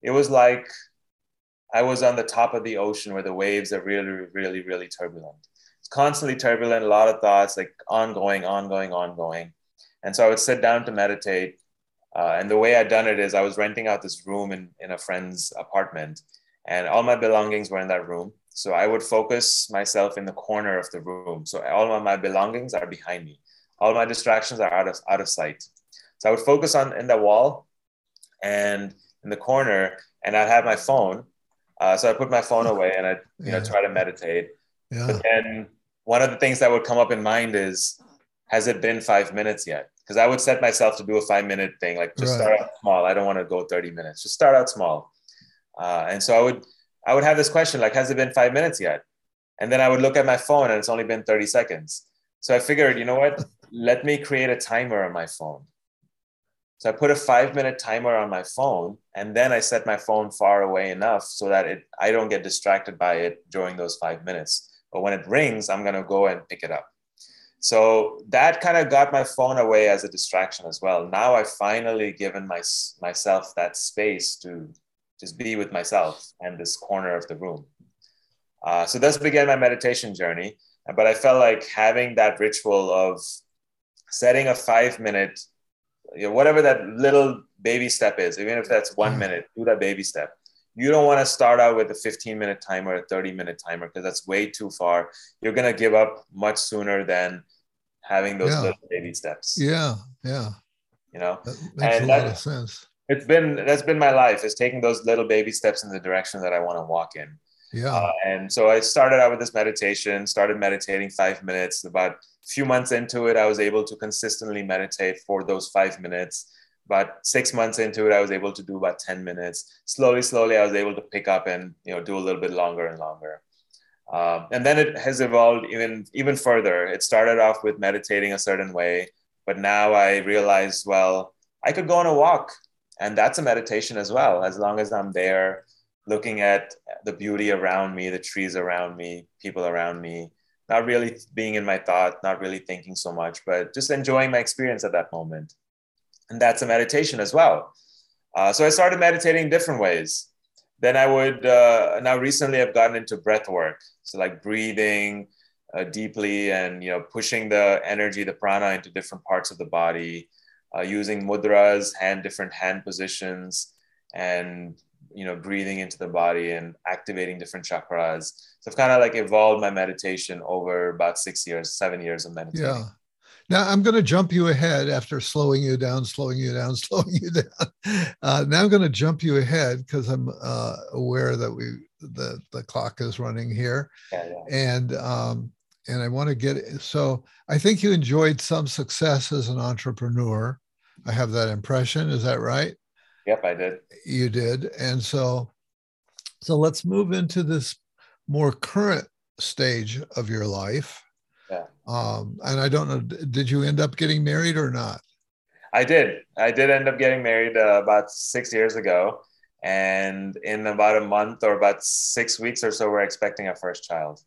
it was like I was on the top of the ocean where the waves are really, really, really turbulent constantly turbulent, a lot of thoughts, like ongoing, ongoing, ongoing. And so I would sit down to meditate. Uh, and the way I'd done it is I was renting out this room in, in a friend's apartment, and all my belongings were in that room. So I would focus myself in the corner of the room. So all of my belongings are behind me. All my distractions are out of out of sight. So I would focus on in the wall and in the corner, and I'd have my phone. Uh, so I put my phone (laughs) away and I you know try to meditate. Yeah. But then one of the things that would come up in mind is, has it been five minutes yet? Because I would set myself to do a five minute thing, like just Right. start out small. I don't want to go 30 minutes. Just start out small. Uh, and so I would I would have this question like, has it been five minutes yet? And then I would look at my phone and it's only been 30 seconds. So I figured, you know what? Let me create a timer on my phone. So I put a five minute timer on my phone and then I set my phone far away enough so that it I don't get distracted by it during those five minutes. But when it rings, I'm gonna go and pick it up. So that kind of got my phone away as a distraction as well. Now I've finally given my, myself that space to just be with myself and this corner of the room. Uh, so this began my meditation journey. But I felt like having that ritual of setting a five minute, you know, whatever that little baby step is, even if that's one Mm. minute, do that baby step. You don't want to start out with a 15 minute timer, a 30 minute timer, because that's way too far. You're going to give up much sooner than having those Yeah. little baby steps. Yeah. Yeah. You know, That makes And a lot that- of sense. it's been that's been my life is taking those little baby steps in the direction that I want to walk in. Yeah. Uh, and so I started out with this meditation, started meditating five minutes. About a few months into it, I was able to consistently meditate for those five minutes. About six months into it, I was able to do about 10 minutes. Slowly, slowly, I was able to pick up and you know do a little bit longer and longer. Um, and then it has evolved even even further. It started off with meditating a certain way, but now I realized, well, I could go on a walk, and that's a meditation as well, as long as I'm there looking at the beauty around me, the trees around me, people around me, not really being in my thought, not really thinking so much, but just enjoying my experience at that moment. And that's a meditation as well. Uh, so I started meditating different ways. Then I would, uh, now recently I've gotten into breath work. So like breathing uh, deeply and, you know, pushing the energy, the prana into different parts of the body, uh, using mudras, hand, different hand positions, and you know breathing into the body and activating different chakras so i've kind of like evolved my meditation over about six years seven years of meditation. Yeah. Now I'm going to jump you ahead after slowing you down, slowing you down, (laughs) slowing you down. Uh, now I'm going to jump you ahead because I'm uh, aware that we the the clock is running here, yeah, yeah. and um, and I want to get so I think you enjoyed some success as an entrepreneur. I have that impression. Is that right? yep i did You did, and so so let's move into this more current stage of your life. Yeah. Um, and I don't know, did you end up getting married or not? i did i did end up getting married uh, about six years ago and in about a month or about six weeks or so we're expecting our first child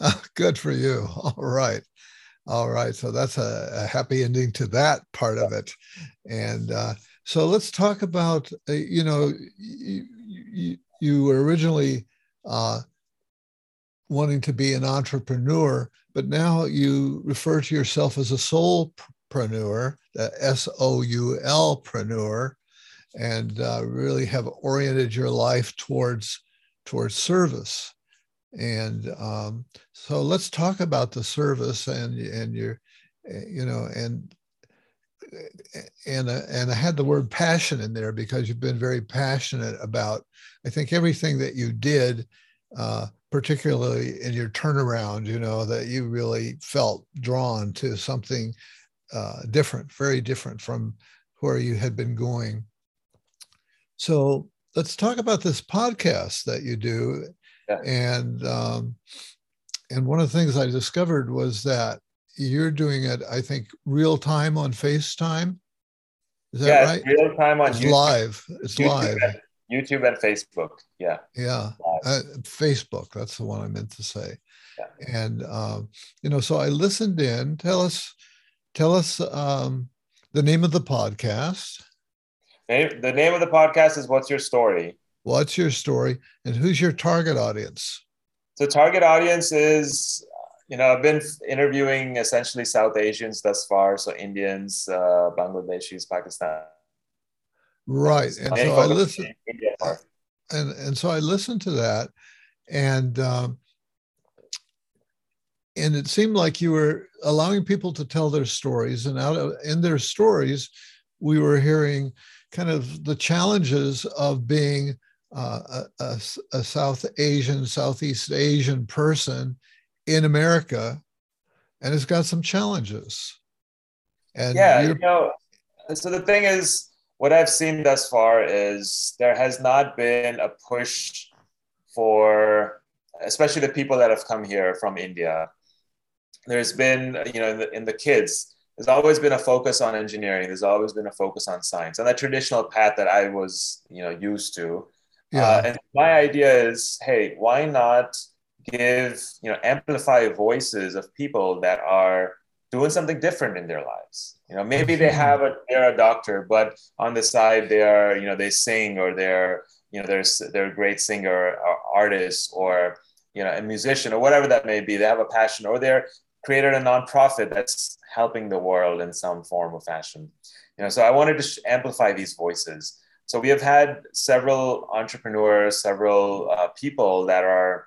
(laughs) Good for you. All right. All right. So that's a, a happy ending to that part of it. And uh, so let's talk about, uh, you know, you, you, you were originally uh, wanting to be an entrepreneur, but now you refer to yourself as a soulpreneur, the S O U L preneur, and uh, really have oriented your life towards towards service. And um, so let's talk about the service and and your, you know, and and uh, and I had the word passion in there because you've been very passionate about. I think everything that you did, uh, particularly in your turnaround, you know, that you really felt drawn to something uh, different, very different from where you had been going. So let's talk about this podcast that you do, Yeah. and um, and one of the things I discovered was that you're doing it, I think, real time on FaceTime. Is that yeah right? real time on It's YouTube, live. It's YouTube live. and, YouTube and facebook yeah Yeah. Uh, Facebook. That's the one I meant to say. Yeah. And um, you know, so I listened in. Tell us, tell us um, the name of the podcast. Name- the name of the podcast is what's your story What's your story, and who's your target audience? the target audience is you know i've been interviewing essentially south asians thus far so indians uh, bangladeshis pakistan Right. And so I listen in India part. And and so I listened to that, and um, and it seemed like you were allowing people to tell their stories, and out of in their stories, we were hearing kind of the challenges of being uh, a, a South Asian, Southeast Asian person in America, and it's got some challenges. And yeah you know so the thing is what i've seen thus far is there has not been a push for especially the people that have come here from india. There's been you know in the, in the kids there's always been a focus on engineering. There's always been a focus on science and that traditional path that i was you know used to. Yeah, uh, and my idea is, hey, why not give, you know, amplify voices of people that are doing something different in their lives. You know, maybe they have a they're a doctor, but on the side they are, you know, they sing or they're, you know, they're they're a great singer or artist or you know a musician or whatever that may be. They have a passion or they're created a nonprofit that's helping the world in some form or fashion. You know, so I wanted to sh- amplify these voices. So we have had several entrepreneurs, several uh, people that are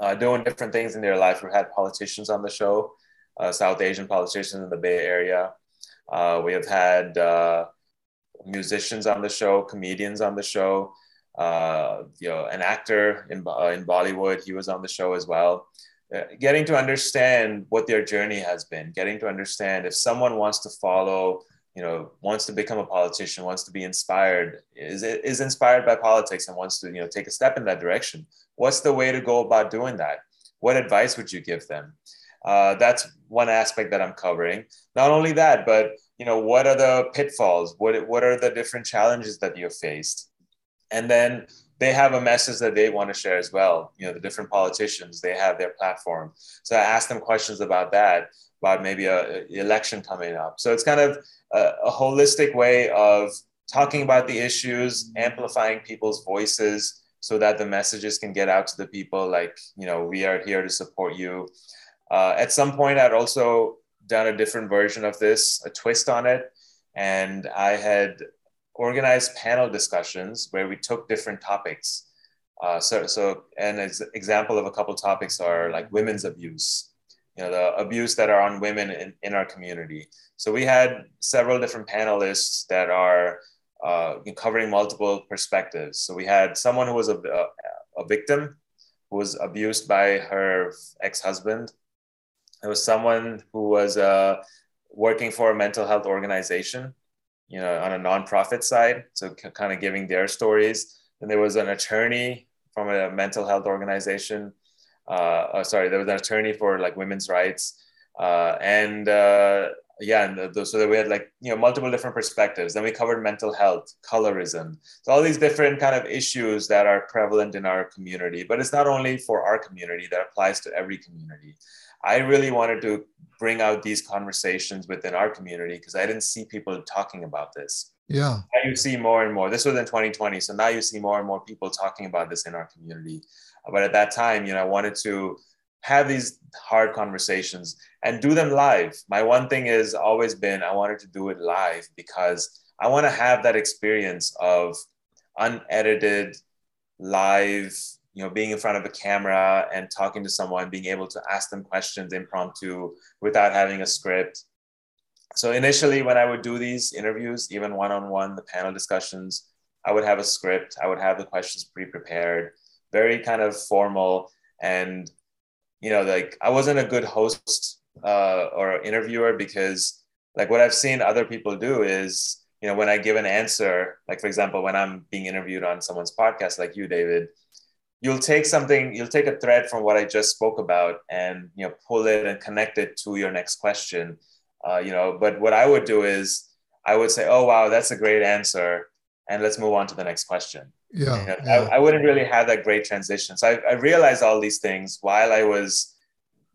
uh, doing different things in their life. We've had politicians on the show, South Asian politicians in the Bay Area. Uh, we have had uh, musicians on the show, comedians on the show. Uh, you know, an actor in uh, in Bollywood, he was on the show as well. Uh, getting to understand what their journey has been, getting to understand if someone wants to follow you know wants to become a politician wants to be inspired is is inspired by politics and wants to you know take a step in that direction what's the way to go about doing that what advice would you give them uh, that's one aspect that i'm covering. Not only that but you know what are the pitfalls? What what are the different challenges that you've faced? And then they have a message that they want to share as well. You know the different politicians they have their platform. So i ask them questions about that about maybe a, a election coming up. So it's kind of a, a holistic way of talking about the issues, amplifying people's voices so that the messages can get out to the people like, you know, we are here to support you. Uh, at some point, I'd also done a different version of this, a twist on it. And I had organized panel discussions where we took different topics. Uh, so, so an ex- example of a couple topics are like women's abuse, you know, the abuse that are on women in, in our community. So we had several different panelists that are uh, covering multiple perspectives. So we had someone who was a, a, a victim who was abused by her ex-husband. There was someone who was uh, working for a mental health organization, you know, on a nonprofit side, so c- kind of giving their stories. And there was an attorney from a mental health organization. Uh, oh, sorry, there was an attorney for like women's rights, uh, and uh, yeah, and the, the, so that we had like you know multiple different perspectives. Then we covered mental health, colorism, so all these different kind of issues that are prevalent in our community. But it's not only for our community; that applies to every community. I really wanted to bring out these conversations within our community because I didn't see people talking about this. yeah, Now you see more and more. This was in 2020, so now you see more and more people talking about this in our community. But at that time, you know, I wanted to have these hard conversations and do them live. My one thing has always been I wanted to do it live because I want to have that experience of unedited, live, you know, being in front of a camera and talking to someone, being able to ask them questions impromptu without having a script. So initially, when I would do these interviews, even one-on-one, the panel discussions, I would have a script. I would have the questions pre-prepared, very kind of formal, and you know, like I wasn't a good host uh, or interviewer because, like, what I've seen other people do is, you know, when I give an answer, like for example, when I'm being interviewed on someone's podcast, like you, David, you'll take something, you'll take a thread from what I just spoke about, and you know, pull it and connect it to your next question. Uh, you know, but what I would do is I would say, "Oh, wow, that's a great answer," and let's move on to the next question. yeah, You know, yeah. I, I wouldn't really have that great transition. So I, I realized all these things while I was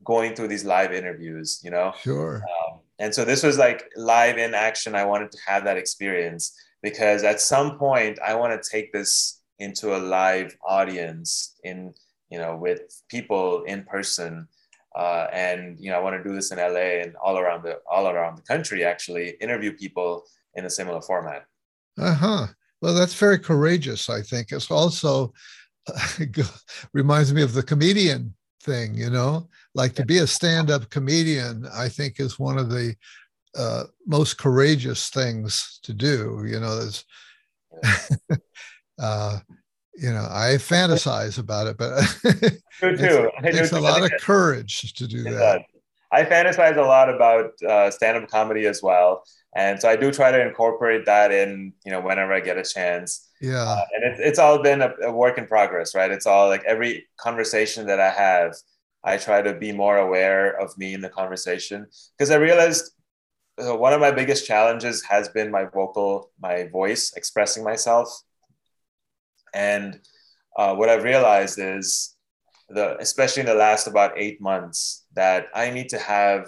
going through these live interviews, you know? sure. Um, and so this was like live in action. I wanted to have that experience because at some point I want to take this into a live audience in, you know, with people in person. Uh, and you know, I want to do this in LA and all around the all around the country. Actually, interview people in a similar format. Uh huh. Well, that's very courageous. I think it's also (laughs) reminds me of the comedian thing. You know, like to be a stand-up comedian. I think is one of the uh, most courageous things to do. You know, there's. (laughs) uh, you know, I fantasize about it, but (laughs) too. it takes a lot of courage to do that. I fantasize a lot about uh, stand-up comedy as well, and so I do try to incorporate that in, you know, whenever I get a chance. Yeah, uh, and it, it's all been a, a, work in progress, right? It's all like every conversation that I have, I try to be more aware of me in the conversation because I realized uh, one of my biggest challenges has been my vocal, my voice, expressing myself, and uh, what I've realized is the, especially in the last about eight months, that I need to have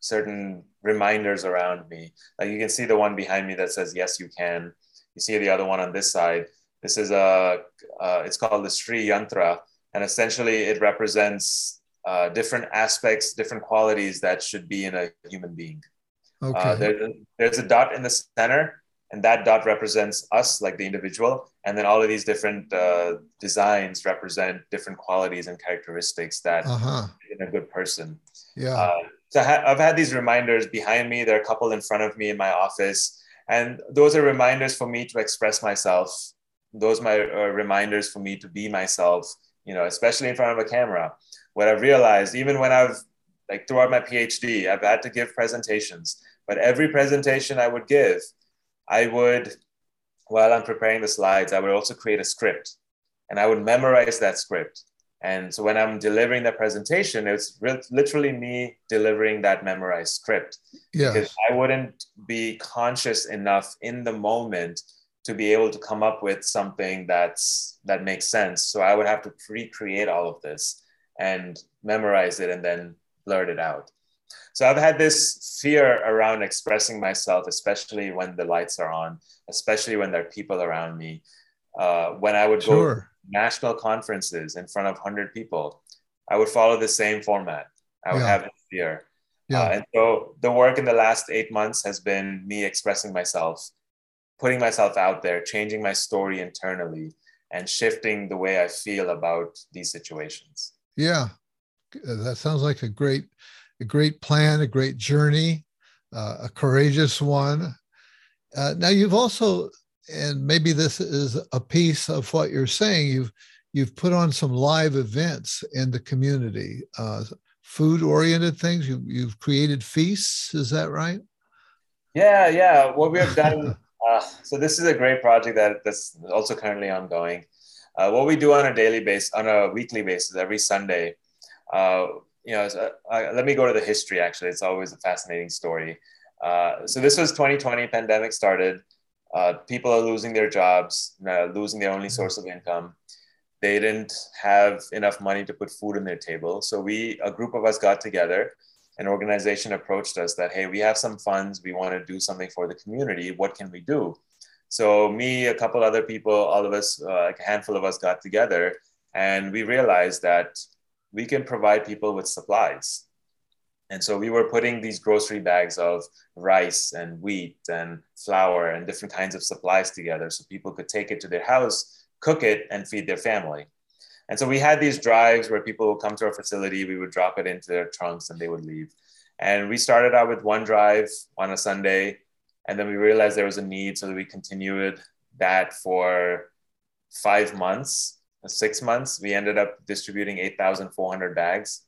certain reminders around me. Like you can see the one behind me that says, yes, you can. You see the other one on this side. This is a, uh, it's called the Sri Yantra. And essentially it represents uh, different aspects, different qualities that should be in a human being. Uh, okay. Uh, there, there's a dot in the center and that dot represents us like the individual. And then all of these different uh, designs represent different qualities and characteristics that uh-huh. in a good person. Yeah. Uh, so ha- i've had these reminders behind me. There are a couple in front of me in my office. And those are reminders for me to express myself. Those are my uh, reminders for me to be myself you know especially in front of a camera. What i've realized even when i've like throughout my phd i've had to give presentations. But every presentation i would give I would, while I'm preparing the slides, I would also create a script and I would memorize that script. And so when I'm delivering the presentation, it's literally me delivering that memorized script. Yes. Because I wouldn't be conscious enough in the moment to be able to come up with something that's that makes sense. So I would have to pre-create all of this and memorize it and then blurt it out. So I've had this fear around expressing myself, especially when the lights are on, especially when there are people around me. Uh, when I would sure. go to national conferences in front of 100 people, I would follow the same format. I would yeah. have this fear. Yeah. Uh, and so the work in the last eight months has been me expressing myself, putting myself out there, changing my story internally, and shifting the way I feel about these situations. Yeah, that sounds like a great a great plan, a great journey, uh, a courageous one. Uh, now you've also, and maybe this is a piece of what you're saying. You've you've put on some live events in the community, uh, food-oriented things. You, you've created feasts. Is that right? Yeah, yeah. What we have done. (laughs) Uh, so this is a great project that that's also currently ongoing. Uh, what we do on a daily basis, on a weekly basis, every Sunday, uh, you know, uh, let me go to the history. Actually, it's always a fascinating story. Uh, so this was 2020, pandemic started. Uh, people are losing their jobs, uh, losing their only source of income. They didn't have enough money to put food on their table. So we, a group of us, got together. An organization approached us that, hey, we have some funds. We want to do something for the community. What can we do? So me, a couple other people, all of us, uh, like a handful of us, got together, and we realized that we can provide people with supplies. And so we were putting these grocery bags of rice and wheat and flour and different kinds of supplies together so people could take it to their house, cook it, and feed their family. And so we had these drives where people would come to our facility, we would drop it into their trunks and they would leave. And we started out with one drive on a Sunday, and then we realized there was a need, so we continued that for five months six months, we ended up distributing 8,400 bags.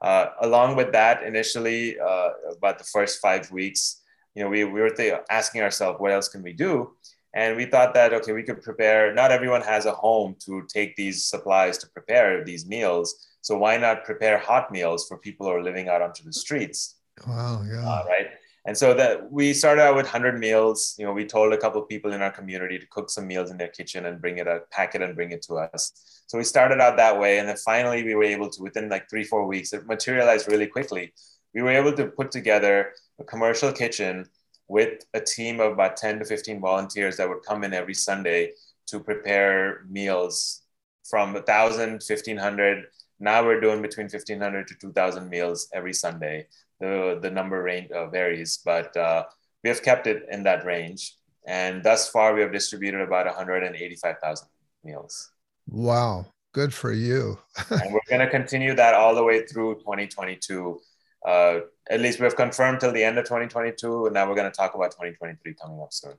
Uh, along with that, initially, uh, about the first five weeks, you know, we, we were th- asking ourselves, what else can we do? And we thought that, okay, we could prepare, not everyone has a home to take these supplies to prepare these meals. So why not prepare hot meals for people who are living out onto the streets? Wow, yeah. Uh, right and so that we started out with 100 meals. You know we told a couple people in our community to cook some meals in their kitchen and bring it a pack it and bring it to us. So we started out that way and then finally we were able to within like three four weeks it materialized really quickly. We were able to put together a commercial kitchen with a team of about 10 to 15 volunteers that would come in every sunday to prepare meals from 1000 1500 now we're doing between 1500 to 2000 meals every sunday the, the number range uh, varies, but uh, we have kept it in that range. And thus far, we have distributed about 185,000 meals. Wow, good for you. (laughs) and we're going to continue that all the way through 2022. Uh, at least we've confirmed till the end of 2022, and now we're going to talk about 2023 coming up soon.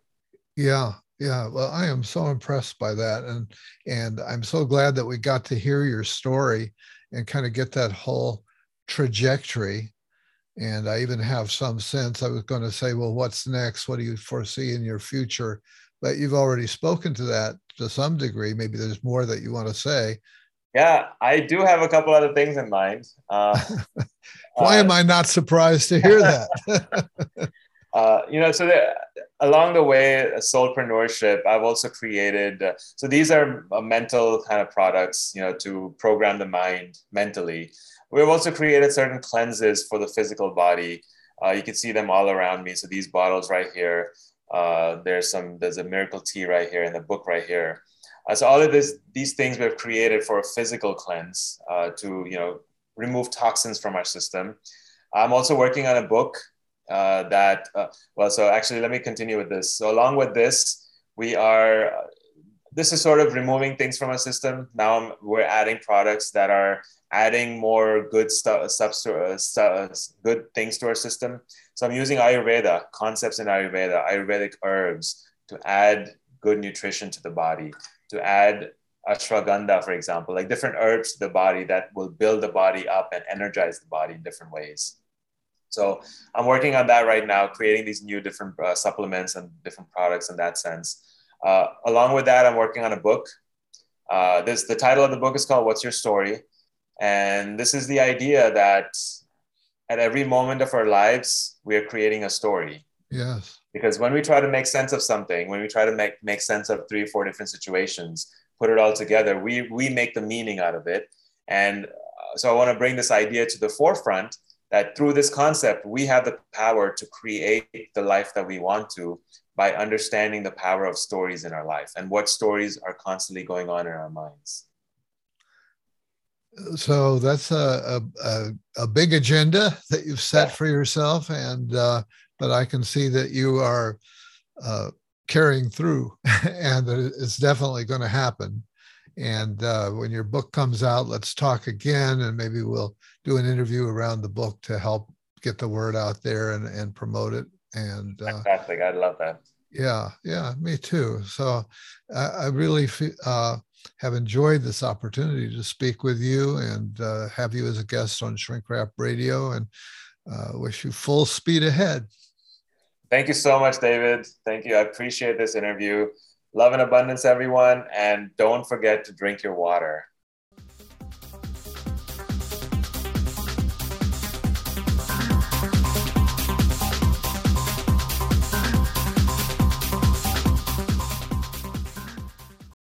Yeah, yeah. Well, I am so impressed by that, and and I'm so glad that we got to hear your story and kind of get that whole trajectory. And I even have some sense. I was going to say, well, what's next? What do you foresee in your future? But you've already spoken to that to some degree. Maybe there's more that you want to say. Yeah, I do have a couple other things in mind. (laughs) Uh, Why uh, am I not surprised to hear that? (laughs) uh, you know, so the, along the way, soulpreneurship, I've also created. Uh, so these are mental kind of products, you know, to program the mind mentally. We've also created certain cleanses for the physical body. Uh, you can see them all around me. So these bottles right here. Uh, there's some. There's a miracle tea right here, and the book right here. Uh, so all of this, these things we've created for a physical cleanse uh, to you know remove toxins from our system. I'm also working on a book uh, that. Uh, well, so actually, let me continue with this. So along with this, we are. This is sort of removing things from our system. Now I'm, we're adding products that are adding more good stuff, uh, good things to our system. So I'm using Ayurveda concepts in Ayurveda, Ayurvedic herbs to add good nutrition to the body, to add ashwagandha, for example, like different herbs to the body that will build the body up and energize the body in different ways. So I'm working on that right now, creating these new different uh, supplements and different products in that sense. Uh, along with that, I'm working on a book. Uh, this the title of the book is called "What's Your Story," And this is the idea that at every moment of our lives, we are creating a story. Yes. Because when we try to make sense of something, when we try to make, make sense of three or four different situations, put it all together, we, we make the meaning out of it. And uh, so I want to bring this idea to the forefront that through this concept, we have the power to create the life that we want to by understanding the power of stories in our life and what stories are constantly going on in our minds so that's a, a, a, big agenda that you've set for yourself and uh, but i can see that you are uh, carrying through (laughs) and it's definitely going to happen. And uh, when your book comes out let's talk again and maybe we'll do an interview around the book to help get the word out there and, and promote it. And uh, fantastic i love that. yeah yeah me too. So i, I really feel uh, have enjoyed this opportunity to speak with you and uh, have you as a guest on Shrink Rap Radio and uh, wish you full speed ahead. Thank you so much, David. Thank you. I appreciate this interview. Love and abundance, everyone. And don't forget to drink your water.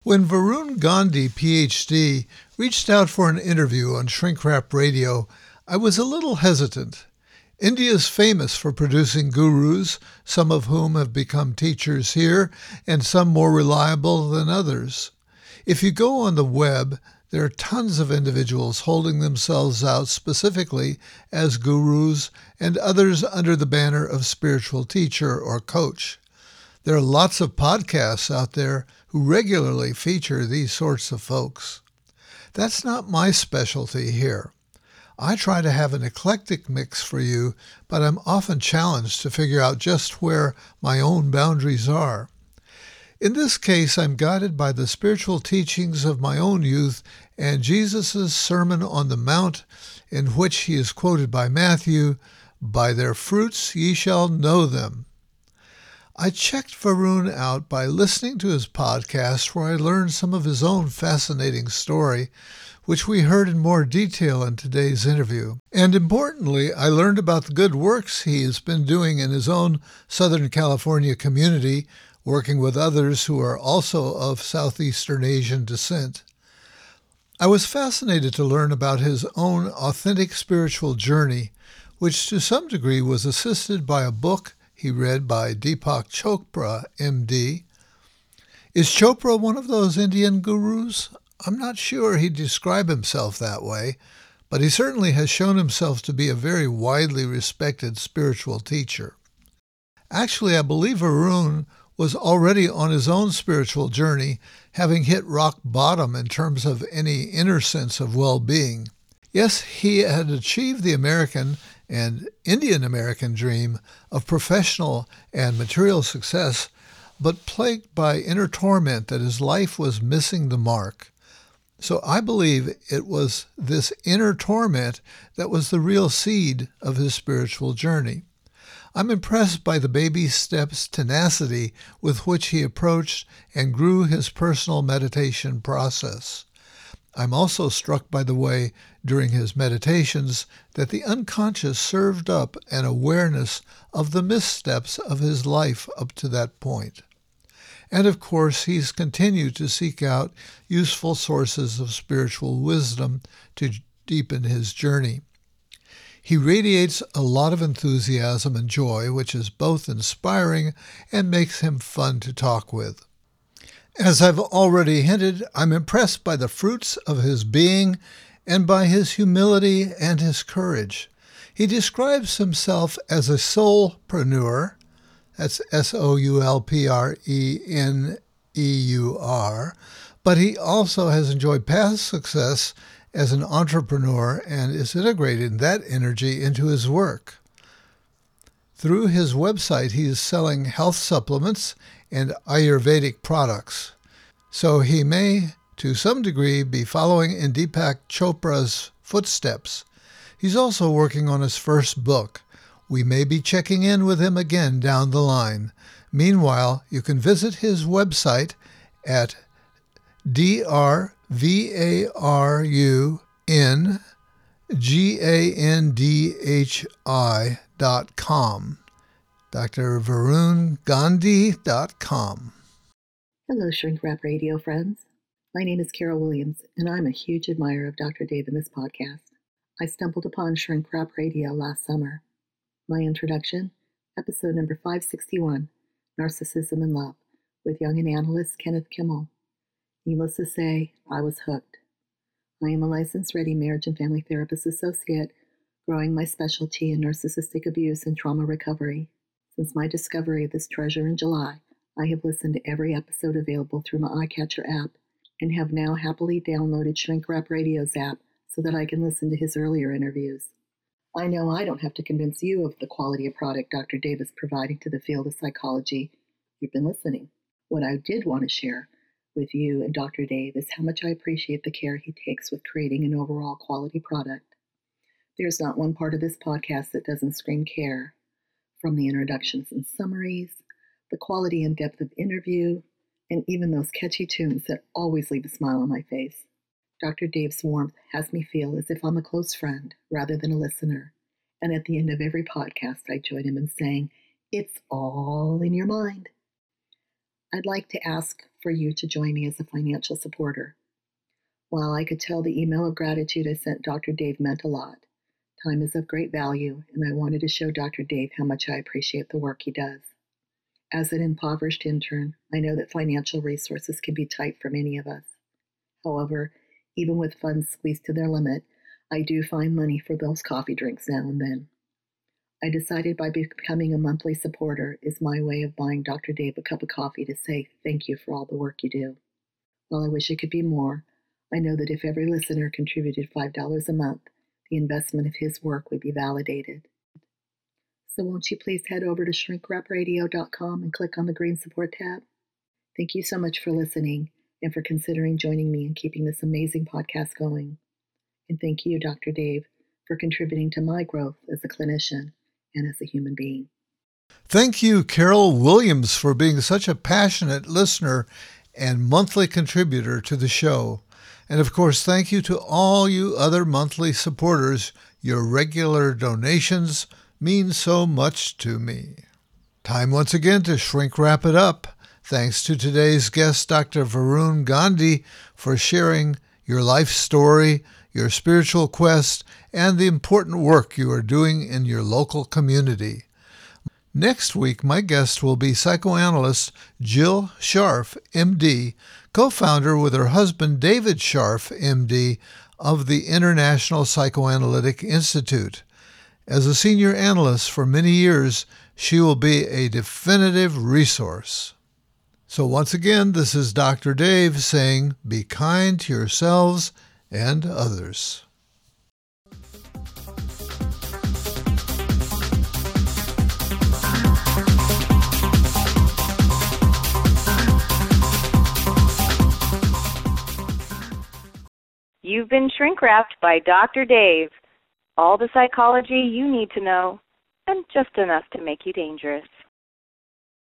When Varun Gandhi, PhD, reached out for an interview on Shrink Rap Radio, I was a little hesitant. India is famous for producing gurus, some of whom have become teachers here, and some more reliable than others. If you go on the web, there are tons of individuals holding themselves out specifically as gurus and others under the banner of spiritual teacher or coach. There are lots of podcasts out there who regularly feature these sorts of folks. That's not my specialty here. I try to have an eclectic mix for you, but I'm often challenged to figure out just where my own boundaries are. In this case, I'm guided by the spiritual teachings of my own youth and Jesus' Sermon on the Mount, in which he is quoted by Matthew, By their fruits ye shall know them. I checked Varun out by listening to his podcast, where I learned some of his own fascinating story, which we heard in more detail in today's interview. And importantly, I learned about the good works he has been doing in his own Southern California community, working with others who are also of Southeastern Asian descent. I was fascinated to learn about his own authentic spiritual journey, which to some degree was assisted by a book he read by Deepak Chopra, MD. Is Chopra one of those Indian gurus? I'm not sure he'd describe himself that way, but he certainly has shown himself to be a very widely respected spiritual teacher. Actually, I believe Varun was already on his own spiritual journey, having hit rock bottom in terms of any inner sense of well being. Yes, he had achieved the American and Indian American dream of professional and material success, but plagued by inner torment that his life was missing the mark. So I believe it was this inner torment that was the real seed of his spiritual journey. I'm impressed by the baby steps tenacity with which he approached and grew his personal meditation process. I'm also struck by the way, during his meditations, that the unconscious served up an awareness of the missteps of his life up to that point. And of course, he's continued to seek out useful sources of spiritual wisdom to deepen his journey. He radiates a lot of enthusiasm and joy, which is both inspiring and makes him fun to talk with. As I've already hinted, I'm impressed by the fruits of his being and by his humility and his courage. He describes himself as a soulpreneur, that's S O U L P R E N E U R, but he also has enjoyed past success as an entrepreneur and is integrating that energy into his work. Through his website, he is selling health supplements and Ayurvedic products. So he may, to some degree, be following in Deepak Chopra's footsteps. He's also working on his first book. We may be checking in with him again down the line. Meanwhile, you can visit his website at dr V A R U N G A N D H I dot com. Dr. Varun Gandhi. Hello, Shrink Wrap Radio friends. My name is Carol Williams, and I'm a huge admirer of Dr. Dave in this podcast. I stumbled upon Shrink Wrap Radio last summer. My introduction, episode number 561 Narcissism and Love, with Jungian analyst Kenneth Kimmel. Needless to say, I was hooked. I am a licensed ready marriage and family therapist associate, growing my specialty in narcissistic abuse and trauma recovery. Since my discovery of this treasure in July, I have listened to every episode available through my iCatcher app and have now happily downloaded Shrink Wrap Radio's app so that I can listen to his earlier interviews. I know I don't have to convince you of the quality of product Dr. Davis providing to the field of psychology. You've been listening. What I did want to share with you and Dr. Dave is how much I appreciate the care he takes with creating an overall quality product. There's not one part of this podcast that doesn't scream care, from the introductions and summaries, the quality and depth of interview, and even those catchy tunes that always leave a smile on my face. Dr. Dave's warmth has me feel as if I'm a close friend rather than a listener. And at the end of every podcast, I join him in saying, It's all in your mind. I'd like to ask for you to join me as a financial supporter. While I could tell the email of gratitude I sent Dr. Dave meant a lot, time is of great value, and I wanted to show Dr. Dave how much I appreciate the work he does. As an impoverished intern, I know that financial resources can be tight for many of us. However, even with funds squeezed to their limit, I do find money for those coffee drinks now and then. I decided by becoming a monthly supporter is my way of buying Dr. Dave a cup of coffee to say thank you for all the work you do. While I wish it could be more, I know that if every listener contributed $5 a month, the investment of his work would be validated. So won't you please head over to shrinkwrapradio.com and click on the green support tab? Thank you so much for listening and for considering joining me in keeping this amazing podcast going. And thank you, Dr. Dave, for contributing to my growth as a clinician and as a human being. Thank you, Carol Williams, for being such a passionate listener and monthly contributor to the show. And of course, thank you to all you other monthly supporters. Your regular donations mean so much to me. Time once again to shrink wrap it up. Thanks to today's guest, Dr. Varun Gandhi, for sharing your life story, your spiritual quest, and the important work you are doing in your local community. Next week, my guest will be psychoanalyst Jill Scharff, MD, co founder with her husband David Scharff, MD, of the International Psychoanalytic Institute. As a senior analyst for many years, she will be a definitive resource. So, once again, this is Dr. Dave saying, Be kind to yourselves and others. You've been shrink wrapped by Dr. Dave. All the psychology you need to know, and just enough to make you dangerous.